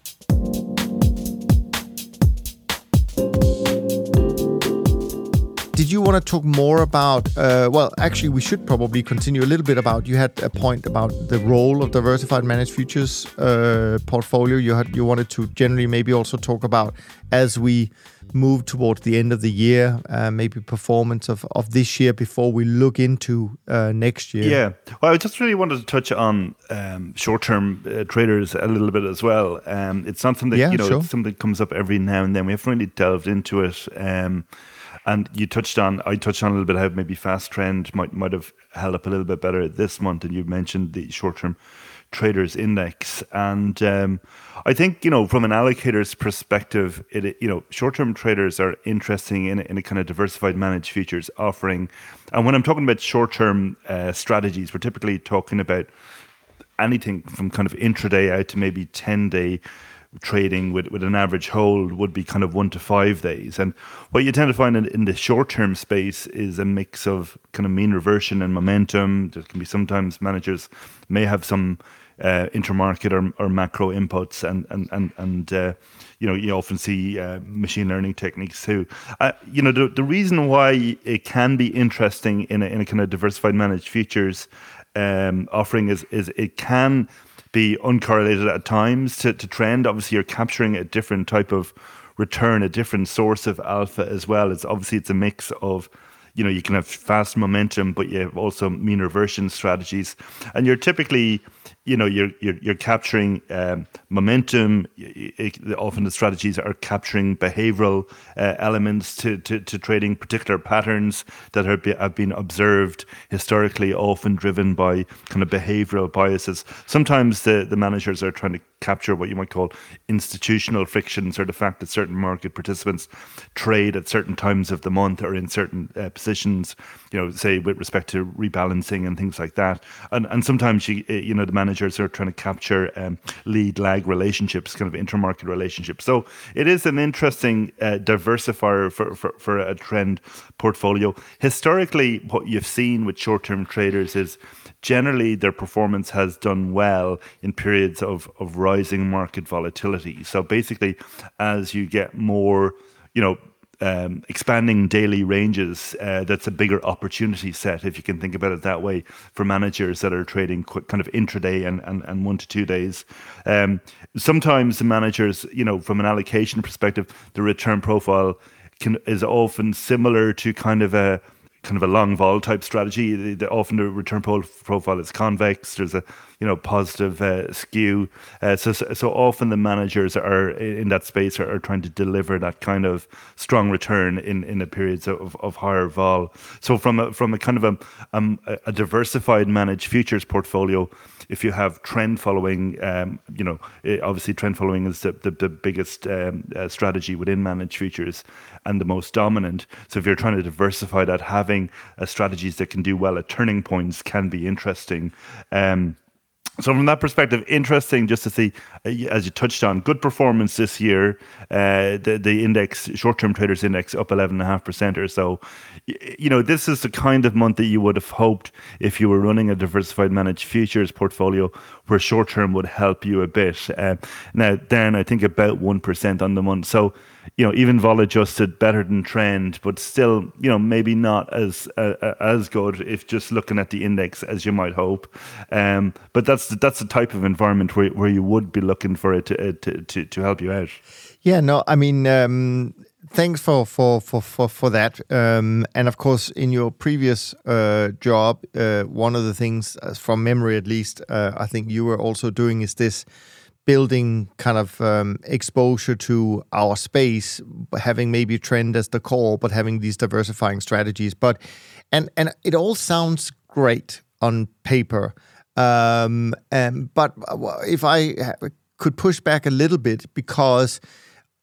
Did you want to talk more about? Uh, well, actually, we should probably continue a little bit about. You had a point about the role of diversified managed futures uh, portfolio. You had you wanted to generally maybe also talk about as we move towards the end of the year, uh, maybe performance of, of this year before we look into uh, next year? Yeah. Well, I just really wanted to touch on um, short term uh, traders a little bit as well. Um, it's something that, yeah, you know, sure. something that comes up every now and then. We haven't really delved into it. Um, and you touched on, I touched on a little bit how maybe fast trend might might have held up a little bit better this month, and you mentioned the short term traders index. And um, i think you know from an allocator's perspective it you know short-term traders are interesting in, in a kind of diversified managed futures offering. And when i'm talking about short-term uh, strategies we're typically talking about anything from kind of intraday out to maybe 10 day trading with, with an average hold would be kind of one to five days. And what you tend to find in, in the short term space is a mix of kind of mean reversion and momentum. There can be sometimes managers may have some uh, intermarket or, or macro inputs, and and and and uh, you know you often see uh, machine learning techniques too. Uh, you know the the reason why it can be interesting in a in a kind of diversified managed futures um, offering is is it can be uncorrelated at times to, to trend. Obviously, you're capturing a different type of return, a different source of alpha as well. It's obviously it's a mix of you know you can have fast momentum but you have also mean reversion strategies and you're typically you know you're you're, you're capturing um, momentum. It, often the strategies are capturing behavioral uh, elements to, to, to trading particular patterns that are have been observed historically often driven by kind of behavioral biases. Sometimes the the managers are trying to capture what you might call institutional frictions or the fact that certain market participants trade at certain times of the month or in certain uh, positions you know say with respect to rebalancing and things like that. And and sometimes you you know the managers are trying to capture um, lead lag relationships kind of intermarket relationships so it is an interesting uh, diversifier for, for for a trend portfolio historically what you've seen with short-term traders is generally their performance has done well in periods of, of rising market volatility. So basically, as you get more, you know, um, expanding daily ranges, uh, that's a bigger opportunity set, if you can think about it that way, for managers that are trading quick, kind of intraday and, and, and one to two days. Um, sometimes the managers, you know, from an allocation perspective, the return profile can, is often similar to kind of a kind of a long vol type strategy. The, the, often the return profile is convex. There's a you know positive uh, skew. Uh, so so often the managers are in that space are, are, trying to deliver that kind of strong return in in the periods of, of higher vol. So from a from a kind of a um, a diversified managed futures portfolio if you have trend following, um, you know, eh, obviously trend following is the, the, the biggest um, uh, strategy within managed futures and the most dominant. So if you're trying to diversify that, having uh, strategies that can do well at turning points can be interesting. Um, so from that perspective, interesting just to see, as you touched on, good performance this year. Uh, the the index, short term traders index, up eleven and a half percent or so. You know, this is the kind of month that you would have hoped if you were running a diversified managed futures portfolio, where short term would help you a bit. Uh, now, then I think about one percent on the month. So you know, even vol adjusted, better than trend, but still, you know, maybe not as uh, as good if just looking at the index as you might hope. Um, but that's the, that's the type of environment where where you would be looking for it to uh, to, to, to help you out. Yeah, no, I mean. Um, thanks for for for for, for that. Um, and of course, in your previous uh, job, uh, one of the things, uh, from memory at least, uh, I think you were also doing is this building kind of um, exposure to our space, having maybe trend as the core, but having these diversifying strategies. But and and it all sounds great on paper. Um, and, but if I could push back a little bit, because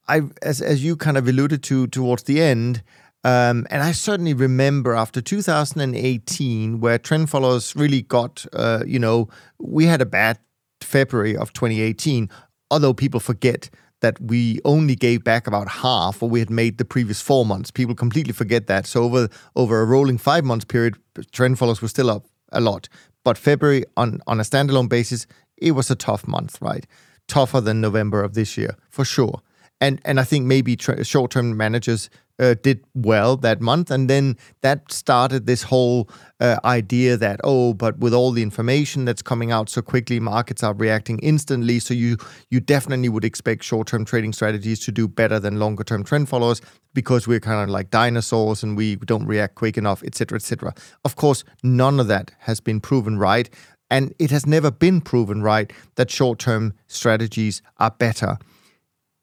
I, as as you kind of alluded to towards the end. Um, and I certainly remember after 2018, where trend followers really got, uh, you know, we had a bad February of 2018, although people forget that we only gave back about half what we had made the previous four months. People completely forget that. So over over a rolling five months period, trend follows were still up a lot. But February on on a standalone basis, it was a tough month, right? Tougher than November of this year for sure. And and I think maybe tra- short term managers uh, did well that month, and then that started this whole uh, idea that oh, but with all the information that's coming out so quickly, markets are reacting instantly. So you you definitely would expect short-term trading strategies to do better than longer-term trend followers because we're kind of like dinosaurs and we don't react quick enough, etc., etc. Of course, none of that has been proven right. And it has never been proven right that short term strategies are better.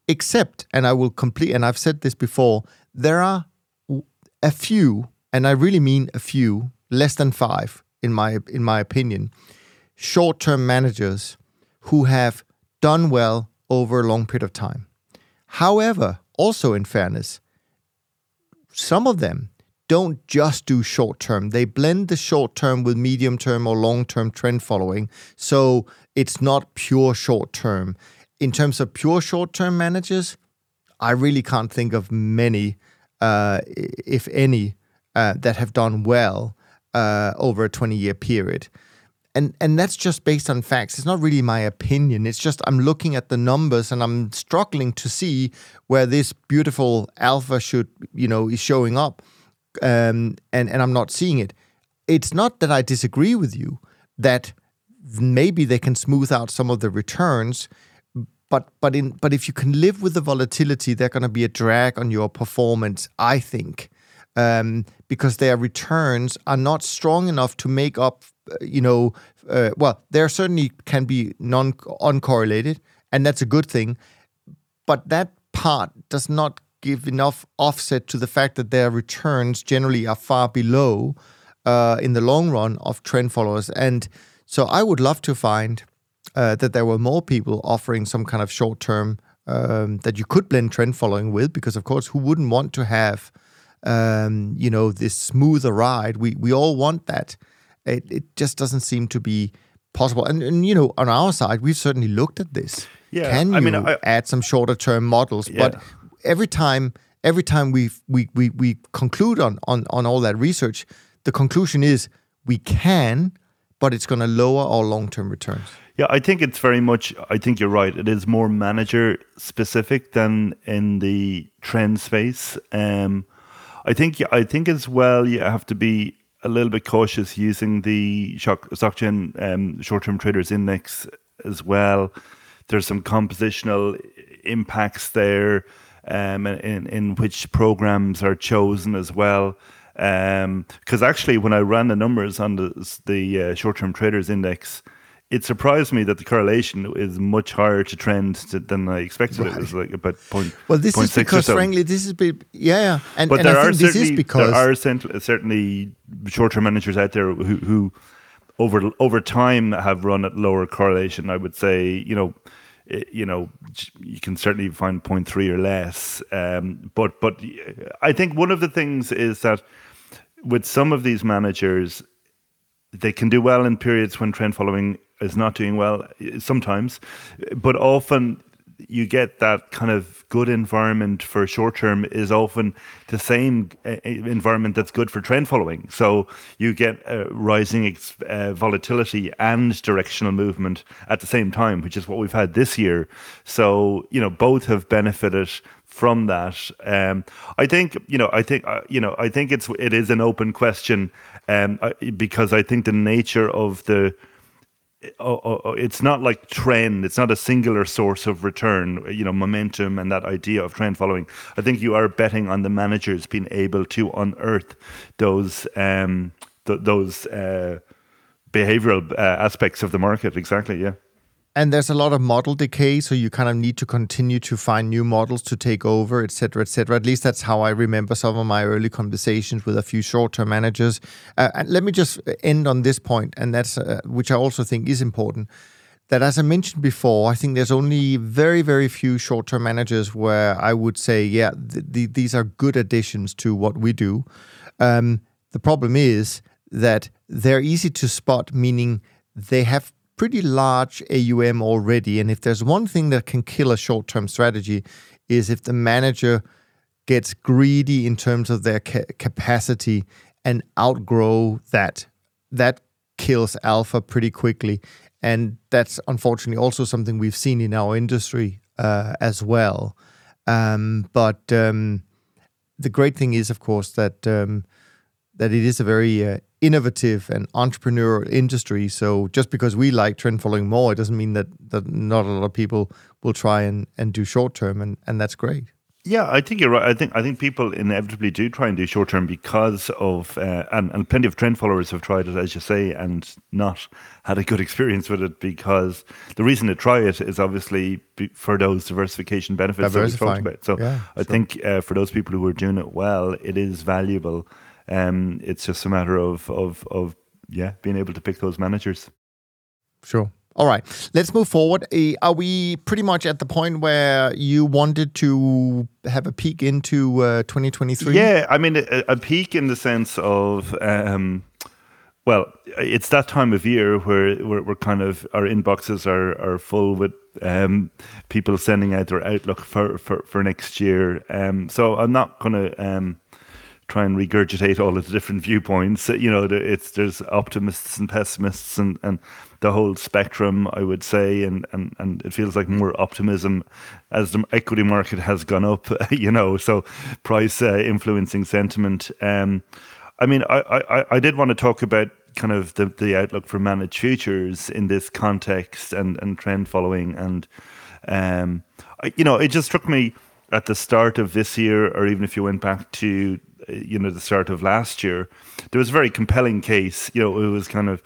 Except, and I will complete, and I've said this before, there are a few, and I really mean a few, less than five, in my in my opinion, short-term managers who have done well over a long period of time. However, also in fairness, some of them don't just do short term. They blend the short term with medium term or long term trend following. So it's not pure short term. In terms of pure short term managers, I really can't think of many, uh, if any, uh, that have done well uh, over a 20 year period. And, and that's just based on facts. It's not really my opinion. It's just I'm looking at the numbers and I'm struggling to see where this beautiful alpha should, you know, is showing up um, and and I'm not seeing it. It's not that I disagree with you that maybe they can smooth out some of the returns, but but in but if you can live with the volatility, they're going to be a drag on your performance. I think um, because their returns are not strong enough to make up. Uh, you know, uh, well, they certainly can be non uncorrelated, and that's a good thing. But that part does not give enough offset to the fact that their returns generally are far below uh, in the long run of trend followers. And so I would love to find uh, that there were more people offering some kind of short term um, that you could blend trend following with, because of course, who wouldn't want to have um, you know this smoother ride? We we all want that. It it just doesn't seem to be possible. And, and you know, on our side, we've certainly looked at this. Yeah, Can you I mean, I, add some shorter term models? Yeah. But every time every time we we we we conclude on on on all that research, the conclusion is we can, but it's going to lower our long term returns. Yeah, I think it's very much. I think you're right. It is more manager specific than in the trend space. Um, I think I think as well you have to be a little bit cautious using the SocGen um, short term traders index as well. There's some compositional impacts there um, in, in which programs are chosen as well. Because um, actually, when I ran the numbers on the, the uh, short term traders index, it surprised me that the correlation is much higher to trend to, than I expected. Right. It was like about point. Well, this is because, frankly, this is be, yeah, yeah, and, but and there I are this is because there are certainly short-term managers out there who, who over over time have run at lower correlation. I would say, you know, you know, you can certainly find 0.3 or less. Um, but but I think one of the things is that with some of these managers, they can do well in periods when trend following is not doing well sometimes, but often you get that kind of good environment for short term is often the same uh, environment that's good for trend following. So you get rising uh, volatility and directional movement at the same time, which is what we've had this year. So you know both have benefited from that. Um, I think you know I think uh, you know I think it's it is an open question um, because I think the nature of the it's not like trend. It's not a singular source of return. You know, momentum and that idea of trend following. I think you are betting on the managers being able to unearth those um, th- those uh, behavioral uh, aspects of the market. Exactly. Yeah and there's a lot of model decay so you kind of need to continue to find new models to take over et cetera et cetera. At least that's how i remember some of my early conversations with a few short-term managers. Uh, and let me just end on this point and that's uh, which i also think is important that as i mentioned before i think there's only very very few short-term managers where i would say yeah th- th- these are good additions to what we do. Um, the problem is that they're easy to spot meaning they have pretty large AUM already. And if there's one thing that can kill a short term strategy, is if the manager gets greedy in terms of their ca- capacity and outgrow that. That kills alpha pretty quickly. And that's unfortunately also something we've seen in our industry uh, as well. Um, but um, the great thing is, of course, that um, that it is a very uh, innovative and entrepreneurial industry. So just because we like trend following more, it doesn't mean that that not a lot of people will try and and do short term, and and that's great. Yeah, I think you're right. I think I think people inevitably do try and do short term because of uh, and and plenty of trend followers have tried it, as you say, and not had a good [laughs] experience with it because the reason to try it is obviously for those diversification benefits that we talked about. So yeah, I sure. think uh, for those people who are doing it well, it is valuable. Um, it's just a matter of of of yeah being able to pick those managers. Sure. All right, let's move forward. Uh, are we pretty much at the point where you wanted to have a peek into uh, 2023? Yeah, I mean, a, a, peek in the sense of, um, well, it's that time of year where we're, we're kind of, our inboxes are, are full with um, people sending out their outlook for, for, for next year. Um, so I'm not going to um, try and regurgitate all of the different viewpoints. You know, it's there's optimists and pessimists and, and the whole spectrum, I would say, and, and, and it feels like more optimism as the equity market has gone up, [laughs] you know, so price uh, influencing sentiment. Um, I mean, I, I, I did want to talk about kind of the, the outlook for managed futures in this context and, and trend following. And, um, I, you know, it just struck me at the start of this year, or even if you went back to, you know, the start of last year, there was a very compelling case. You know, it was kind of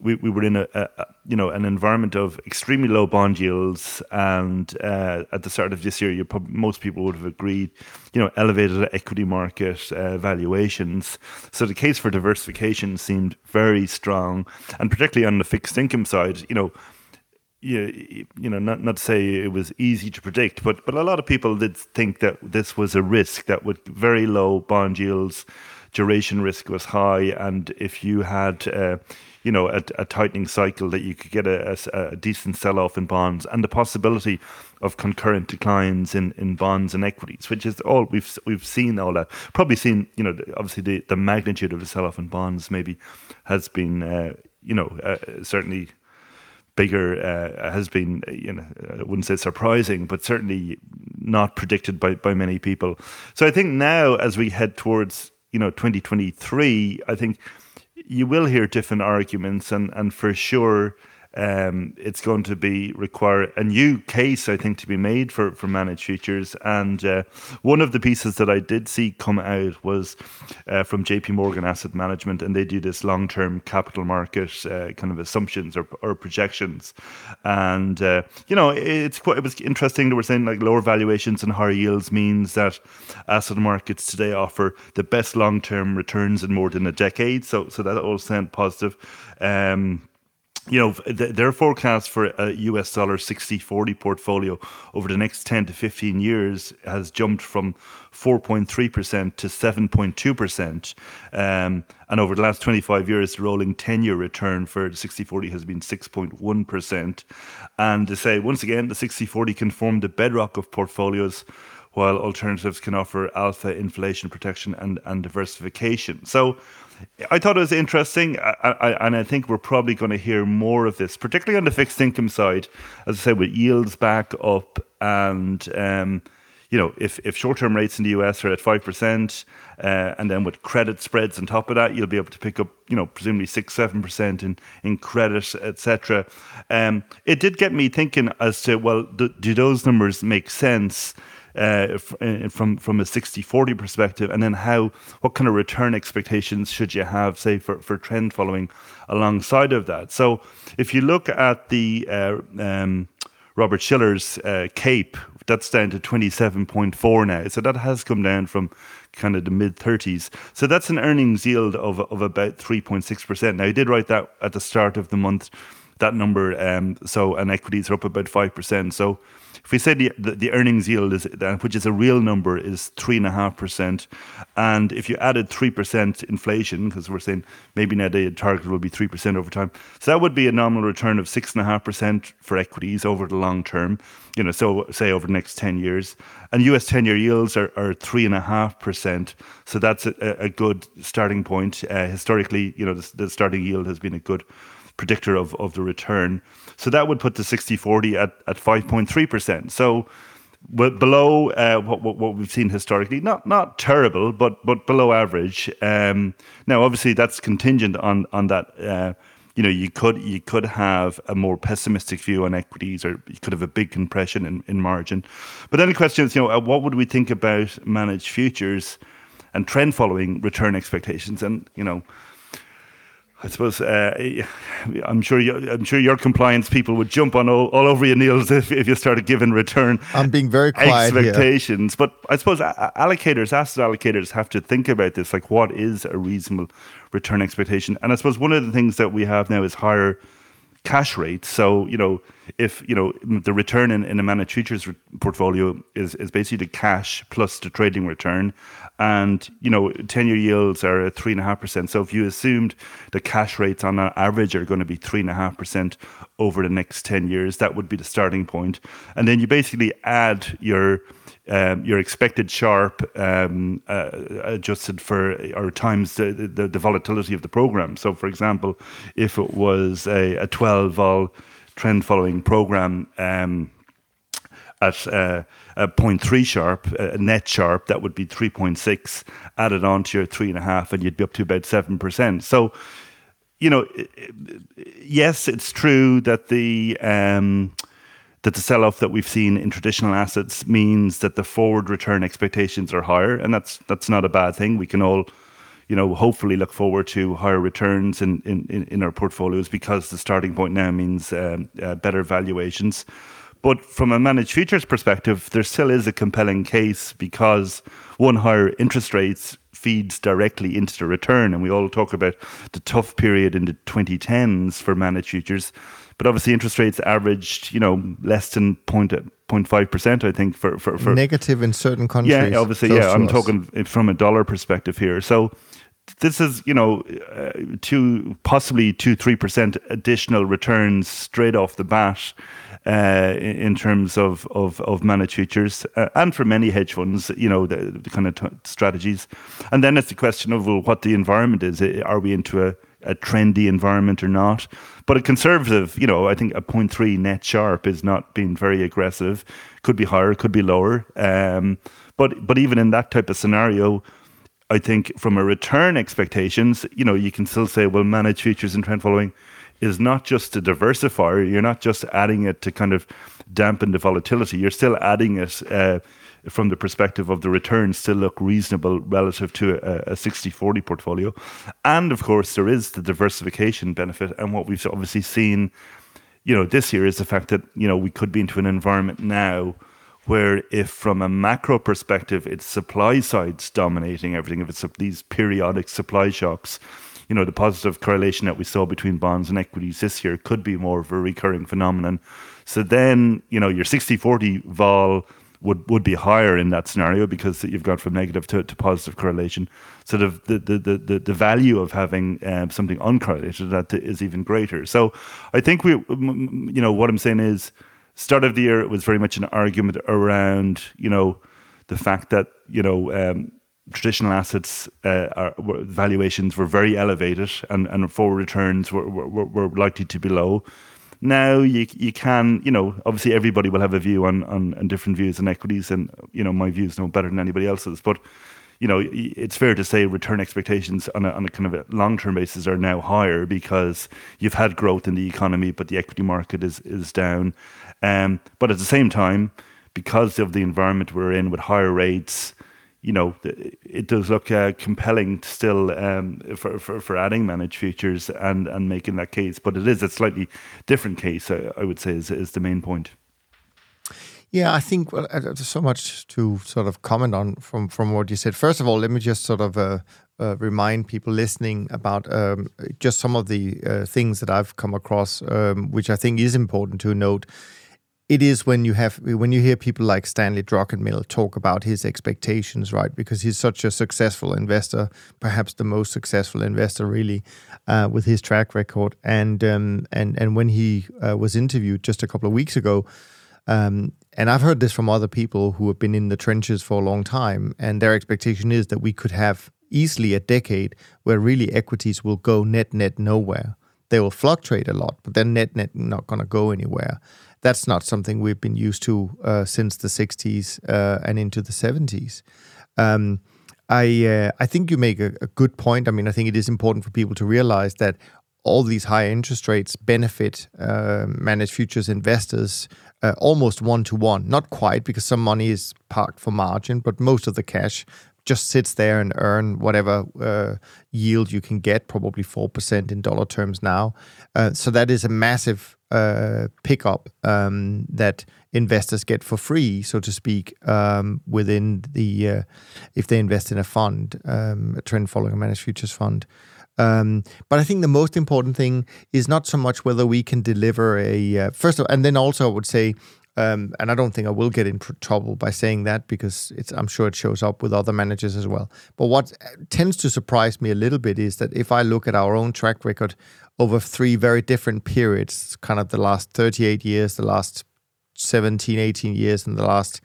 we, we were in a, a, you know an environment of extremely low bond yields, and uh, at the start of this year, probably, most people would have agreed, you know, elevated equity market uh, valuations. So the case for diversification seemed very strong, and particularly on the fixed income side, you know. You, you know, not not to say it was easy to predict, but but a lot of people did think that this was a risk that with very low bond yields, duration risk was high, and if you had uh, you know a, a tightening cycle that you could get a, a, a decent sell off in bonds and the possibility of concurrent declines in, in bonds and equities, which is all we've we've seen all that. Probably seen you know obviously the, the magnitude of the sell off in bonds maybe has been uh, you know uh, certainly bigger uh, has been you know I wouldn't say surprising but certainly not predicted by by many people. So i think now as we head towards you know 2023 i think you will hear different arguments, and and for sure um, it's going to be require a new case, I think, to be made for, for managed futures. And uh, one of the pieces that I did see come out was uh, from JP Morgan Asset Management, and they do this long term capital market uh, kind of assumptions or, or projections. And, uh, you know, it's quite, it was interesting. They were saying like lower valuations and higher yields means that asset markets today offer the best long term returns in more than a decade. So, so that all sounds positive. Um, you know, their forecast for a US dollar 60 40 portfolio over the next 10 to 15 years has jumped from 4.3% to 7.2%. Um, and over the last 25 years, the rolling 10 year return for the 60 40 has been 6.1%. And to say, once again, the 60 40 can form the bedrock of portfolios while alternatives can offer alpha inflation protection and, and diversification. So, I thought it was interesting, I, I, and I think we're probably going to hear more of this, particularly on the fixed income side. As I said, with yields back up, and um, you know, if if short term rates in the US are at five percent, uh, and then with credit spreads on top of that, you'll be able to pick up, you know, presumably six seven percent in in credit, etc. Um, it did get me thinking as to well, do, do those numbers make sense? Uh, from from a 60-40 perspective, and then how what kind of return expectations should you have, say for for trend following alongside of that. So if you look at the uh, um, Robert Shiller's uh, CAPE, that's down to 27.4 now. So that has come down from kind of the mid 30s. So that's an earnings yield of, of about 3.6%. Now, I did write that at the start of the month, that number. Um, so, and equities are up about 5%. So if we say the, the, the earnings yield is which is a real number is three and if you added three percent inflation, because we're saying maybe now the target will be three percent over time, so that would be a nominal return of six and a half percent for equities over the long term. You know, so say over the next ten years, and U.S. ten-year yields are, are three and a half percent. So that's a, a good starting point. Uh, historically, you know, the, the starting yield has been a good predictor of, of the return. So that would put the 60 40 at, at 5.3%. So below uh, what, what, what we've seen historically. Not not terrible, but but below average. Um, now, obviously, that's contingent on on that. Uh, you know, you could you could have a more pessimistic view on equities, or you could have a big compression in, in margin. But then the question is, you know, uh, what would we think about managed futures and trend following return expectations? And you know, I suppose uh, I'm sure you, I'm sure your compliance people would jump on all, all over you, Niels, [laughs] if, if you started giving return. I'm being very quiet expectations, here. but I suppose allocators, asset allocators, have to think about this. Like, what is a reasonable return expectation? And I suppose one of the things that we have now is higher cash rates. So you know, if you know the return in, in a managed futures portfolio is is basically the cash plus the trading return, and you know, ten-year yields are at three and a half percent. So if you assumed the cash rates on average are going to be three and a half percent over the next ten years, that would be the starting point. point, and then you basically add your um, your expected Sharpe um, uh, adjusted for or times the, the, the, volatility of the program. So, for example, if it was a, a 12 vol trend following program um, at uh, a 0.3 Sharpe, a net Sharpe, that would be 3.6 added on to your three and a half, and you'd be up to about 7%. So, you know, yes, it's true that the um, that the sell-off that we've seen in traditional assets means that the forward return expectations are higher, and that's that's not a bad thing. We can all, you know, hopefully look forward to higher returns in in, in our portfolios because the starting point now means um, uh, better valuations. But from a managed futures perspective, there still is a compelling case because one, higher interest rates feeds directly into the return. And we all talk about the tough period in the 2010s for managed futures. But obviously, interest rates averaged, you know, less than 0.5 percent, I think, for, for, for negative in certain countries. Yeah, obviously, yeah. I'm talking from a dollar perspective here. So this is, you know, uh, two possibly two three percent additional returns straight off the bat uh, in terms of, of, of managed futures uh, and for many hedge funds, you know, the, the kind of t- strategies. And then it's the question of well, what the environment is. Are we into a, a trendy environment or not? But a conservative, you know, I think a 0.3 net Sharpe is not being very aggressive. Could be higher, could be lower. Um, but but even in that type of scenario, I think from a return expectations, you know, you can still say, well, manage futures and trend following is not just a diversifier. You're not just adding it to kind of dampen the volatility. You're still adding it uh, from the perspective of the returns still look reasonable relative to a, a 60-40 portfolio. And of course, there is the diversification benefit. And what we've obviously seen, you know, this year is the fact that, you know, we could be into an environment now where if from a macro perspective, it's supply sides dominating everything, if it's these periodic supply shocks, you know, the positive correlation that we saw between bonds and equities this year could be more of a recurring phenomenon. So then, you know, your 60 40 vol would, would be higher in that scenario because you've gone from negative to, to positive correlation. So the, the, the, the, the value of having um, something uncorrelated that is even greater. So I think we, you know, what I'm saying is, start of the year it was very much an argument around, you know, the fact that you know um, traditional assets uh, are, valuations were very elevated and, and forward returns were, were, were likely to be low. Now you you can you know obviously everybody will have a view on, on, on different views on equities and you know my views no better than anybody else's but you know it's fair to say return expectations on a, on a kind of a long term basis are now higher because you've had growth in the economy but the equity market is is down um, but at the same time because of the environment we're in with higher rates you know, it does look uh, compelling still um, for, for, for adding managed futures and, and making that case. But it is a slightly different case, I, I would say, is, is the main point. Yeah, I think well, there's so much to sort of comment on from from what you said. First of all, let me just sort of uh, uh, remind people listening about um, just some of the uh, things that I've come across, um, which I think is important to note it is when you have when you hear people like Stanley Druckenmiller talk about his expectations, right? Because he's such a successful investor, perhaps the most successful investor, really, uh, with his track record. And um, and and when he uh, was interviewed just a couple of weeks ago, um, and I've heard this from other people who have been in the trenches for a long time, and their expectation is that we could have easily a decade where really equities will go net net nowhere. They will fluctuate a lot, but then net net not going to go anywhere That's not something we've been used to uh, since the 60s uh, and into the 70s. Um, I uh, I think you make a, a, good point. I mean, I think it is important for people to realize that all these high interest rates benefit uh, managed futures investors uh, almost one to one. Not quite, because some money is parked for margin, but most of the cash just sits there and earn whatever uh, yield you can get, probably four percent in dollar terms now. Uh, so that is a massive uh, pickup um, that investors get for free, so to speak, um, within the uh, if they invest in a fund, um, a trend following managed futures fund. Um, but I think the most important thing is not so much whether we can deliver a uh, first of, and then also I would say, um, and I don't think I will get in trouble by saying that because it's I'm sure it shows up with other managers as well. But what tends to surprise me a little bit is that if I look at our own track record over three very different periods, kind of the last 38 years, the last 17, 18 years, and the last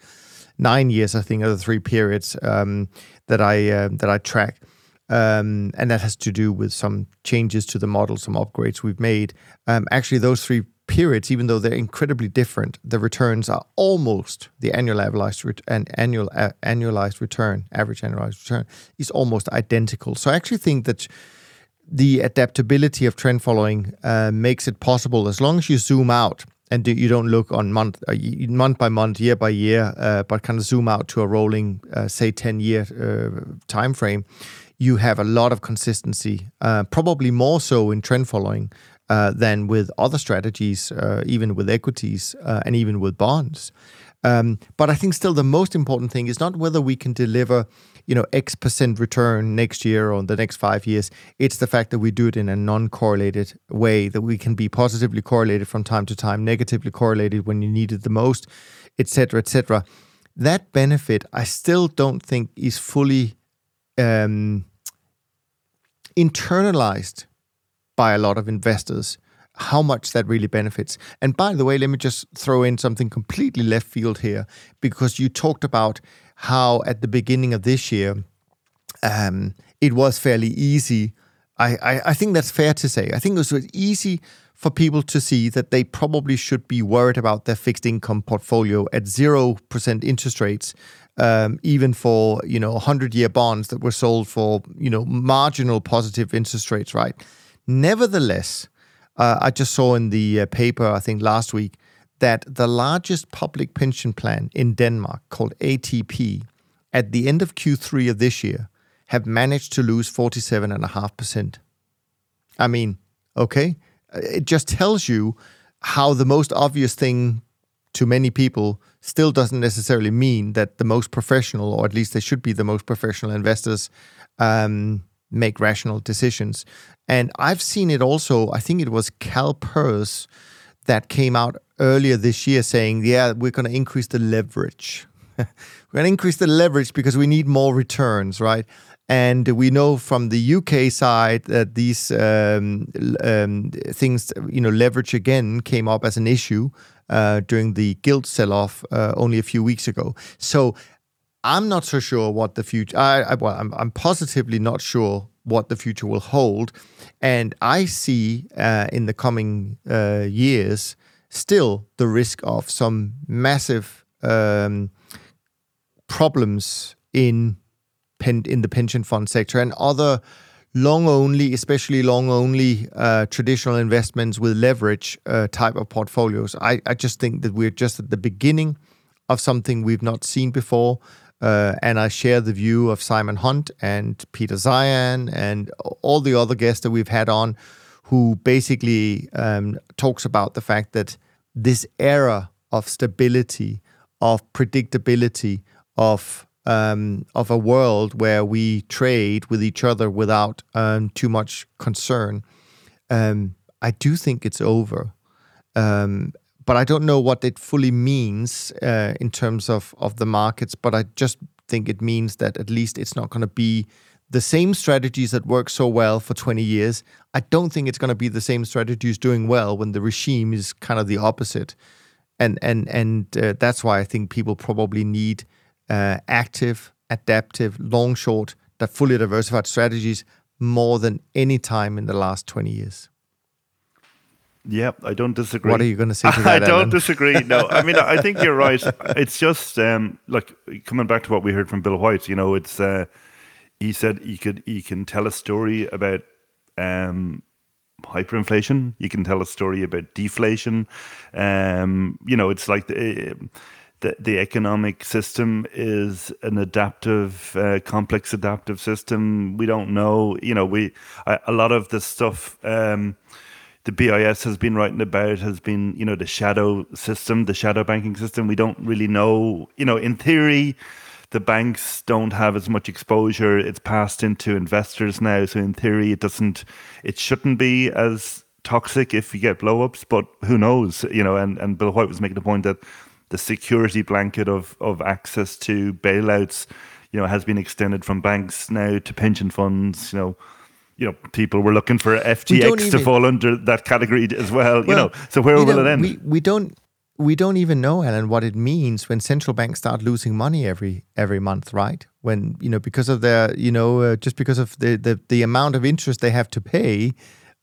nine years, I think are the three periods um, that I uh, that I track um, and that has to do with some changes to the model, some upgrades we've made. Um, actually, those three periods, even though they're incredibly different, the returns are almost the annualized ret- and annual uh, annualized return, average annualized return is almost identical. So I actually think that the adaptability of trend following uh, makes it possible as long as you zoom out and you don't look on month uh, month by month, year by year, uh, but kind of zoom out to a rolling, uh, say, ten year uh, time frame you have a lot of consistency, uh, probably more so in trend following than with other strategies, even with equities and even with bonds. Um, but I think still the most important thing is not whether we can deliver, you know, X percent return next year or the next five years. It's the fact that we do it in a non-correlated way, that we can be positively correlated from time to time, negatively correlated when you need it the most, etc., etc. That benefit, I still don't think is fully um, internalized by a lot of investors how much that really benefits. And by the way, let me just throw in something completely left field here, because you talked about how at the beginning of this year, um, it was fairly easy. I, I, I, think that's fair to say. I think it was easy for people to see that they probably should be worried about their fixed income portfolio at 0% interest rates um, even for you know 100 year bonds that were sold for you know marginal positive interest rates right nevertheless uh, i just saw in the uh, paper i think last week that the largest public pension plan in denmark called atp at the end of q3 of this year have managed to lose 47.5% i mean okay it just tells you how the most obvious thing to many people still doesn't necessarily mean that the most professional, or at least they should be the most professional investors, um, make rational decisions. And I've seen it also, I think it was CalPERS that came out earlier this year saying, yeah, we're going to increase the leverage. [laughs] we're going to increase the leverage because we need more returns, right? And we know from the UK side that these um, um, things, you know, leverage again came up as an issue uh, during the gilt sell-off uh, only a few weeks ago. So I'm not so sure what the future. I, I well, I'm, I'm positively not sure what the future will hold, and I see uh, in the coming uh, years still the risk of some massive um, problems in pen, in the pension fund sector and other long only, especially long only uh, traditional investments with leverage uh, type of portfolios. I, I just think that we're just at the beginning of something we've not seen before. Uh, and I share the view of Simon Hunt and Peter Zeihan and all the other guests that we've had on, who basically um, talks about the fact that this era of stability, of predictability, of um, of a world where we trade with each other without um, too much concern. Um, I do think it's over, um, but I don't know what it fully means uh, in terms of of the markets. But I just think it means that at least it's not going to be the same strategies that work so well for 20 years. I don't think it's going to be the same strategies doing well when the regime is kind of the opposite, and and and uh, that's why I think people probably need uh, active, adaptive, long, short, that fully diversified strategies more than any time in the last 20 years. Yeah, I don't disagree. What are you going to say to [laughs] that? I don't disagree. No, I mean I think you're [laughs] right. It's just um, like coming back to what we heard from Bill White. You know, it's uh, he said he could he can tell a story about um, hyperinflation. You can tell a story about deflation. Um, you know, it's like the, the the economic system is an adaptive, uh, complex adaptive system. We don't know. You know, we a, a lot of the stuff. Um, the BIS has been writing about has been, you know, the shadow system, the shadow banking system. We don't really know, you know, in theory, the banks don't have as much exposure. It's passed into investors now. So in theory, it doesn't, it shouldn't be as toxic if you get blowups, but who knows, you know, and, and Bill White was making the point that the security blanket of, of access to bailouts, you know, has been extended from banks now to pension funds, you know, you know, people were looking for FTX even- to fall under that category as well. you know, so where will it end? We, we don't we don't even know, Alan, what it means when central banks start losing money every every month, right? When you know because of their you know uh, just because of the, the the amount of interest they have to pay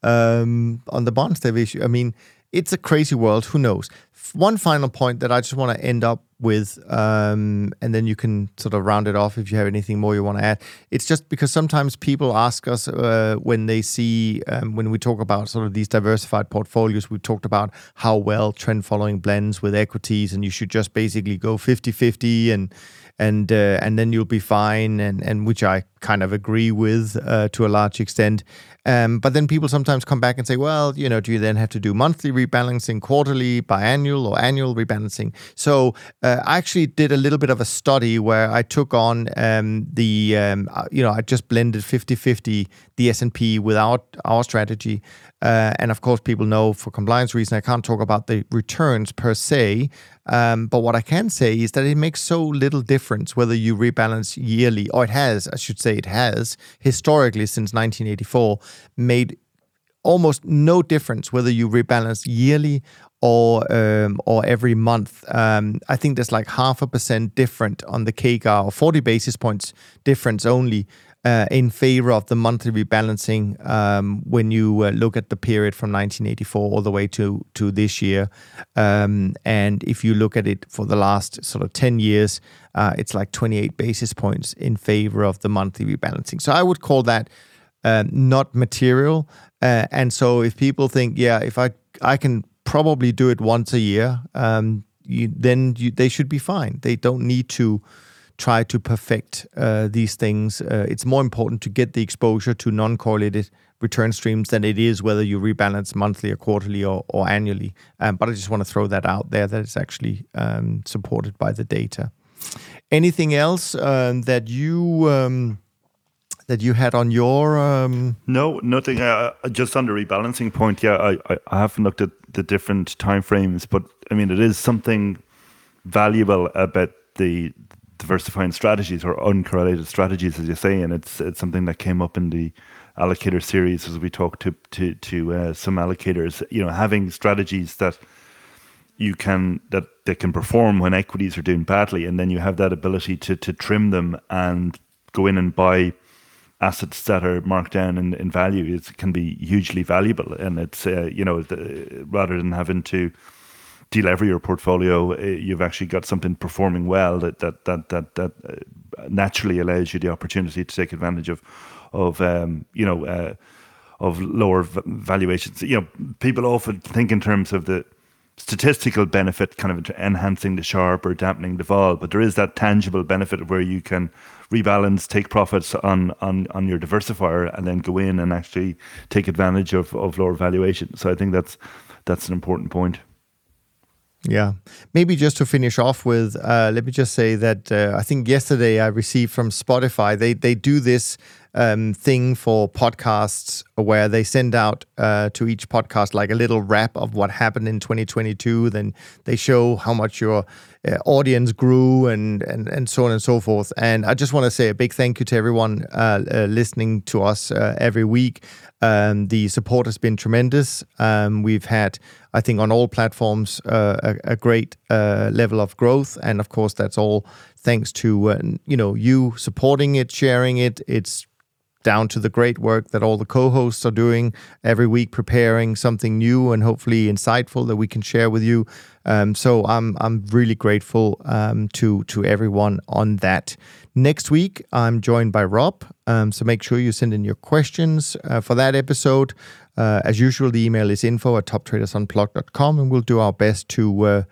um, on the bonds they've issued. I mean, it's a crazy world. Who knows? F- One final point that I just want to end up with, um, and then you can sort of round it off if you have anything more you want to add. It's just because sometimes people ask us uh, when they see, um, when we talk about sort of these diversified portfolios, we've talked about how well trend following blends with equities, and you should just basically go 50 50 and and uh, and then you'll be fine, and and which I kind of agree with uh, to a large extent. Um, but then people sometimes come back and say, well, you know, do you then have to do monthly rebalancing, quarterly, biannual, or annual rebalancing? So uh, I actually did a little bit of a study where I took on um, the, um, uh, you know, I just blended 50-50 the S&P without our strategy. Uh, and of course, people know for compliance reasons, I can't talk about the returns per se. Um, but what I can say is that it makes so little difference whether you rebalance yearly, or it has, I should say, it has historically since 1984 made almost no difference whether you rebalance yearly or um, or every month. Um, I think there's like half a percent different on the CAGR or 40 basis points difference only in favor of the monthly rebalancing um, when you uh, look at the period from 1984 all the way to to this year. Um, and if you look at it for the last sort of 10 years, uh, it's like 28 basis points in favor of the monthly rebalancing. So I would call that uh, not material. Uh, and so if people think, yeah, if I I can probably do it once a year, um, you, then you, they should be fine. They don't need to try to perfect uh, these things. Uh, it's more important to get the exposure to non-correlated return streams than it is whether you rebalance monthly or quarterly or, or annually. Um, but I just want to throw that out there that it's actually um, supported by the data. Anything else um, that you um, that you had on your um, No, nothing. Uh, just on the rebalancing point, yeah, I, I, haven't looked at the different timeframes, but I mean, it is something valuable about the diversifying strategies or uncorrelated strategies, as you say, and it's it's something that came up in the allocator series as we talked to to to uh, some allocators. You know, having strategies that you can that they can perform when equities are doing badly, and then you have that ability to to trim them and go in and buy assets that are marked down in, in value it can be hugely valuable and it's uh, you know the, rather than having to delever your portfolio uh, you've actually got something performing well that that that that, that uh, naturally allows you the opportunity to take advantage of of um, you know uh, of lower valuations. You know people often think in terms of the statistical benefit kind of enhancing the Sharpe or dampening the vol but there is that tangible benefit where you can rebalance take profits on on on your diversifier and then go in and actually take advantage of of lower valuation so i think that's that's an important point Yeah. Maybe just to finish off with, uh, let me just say that uh, I think yesterday I received from Spotify, they, they do this um, thing for podcasts where they send out uh, to each podcast like a little wrap of what happened in 2022. Then they show how much your uh, audience grew and, and, and so on and so forth. And I just want to say a big thank you to everyone uh, uh, listening to us uh, every week. Um, the support has been tremendous. Um, we've had, I think, on all platforms, uh, a, a great level of growth, and of course, that's all thanks to you know you supporting it, sharing it. It's down to the great work that all the co-hosts are doing every week, preparing something new and hopefully insightful that we can share with you. Um, so I'm I'm really grateful um, to to everyone on that. Next week I'm joined by Rob. Um, so make sure you send in your questions uh, for that episode. Uh, as usual, the email is info at toptradersunplugged.com, and we'll do our best to uh,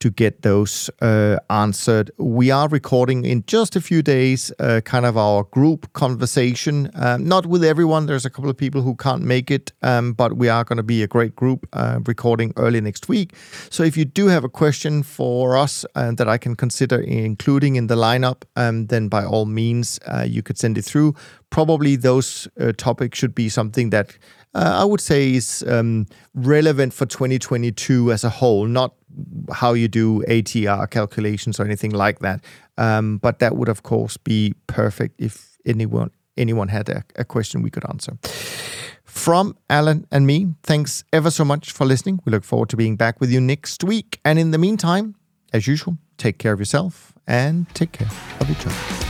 to get those uh, answered. We are recording in just a few days, uh, kind of our group conversation. Um, not with everyone, there's a couple of people who can't make it, um, but we are going to be a great group uh, recording early next week. So if you do have a question for us uh, that I can consider including in the lineup, um, then by all means, uh, you could send it through. Probably those uh, topics should be something that uh, I would say is um, relevant for 2022 as a whole, not how you do ATR calculations or anything like that. Um, but that would, of course, be perfect if anyone anyone had a, a question we could answer. From Alan and me, thanks ever so much for listening. We look forward to being back with you next week. And in the meantime, as usual, take care of yourself and take care of each other.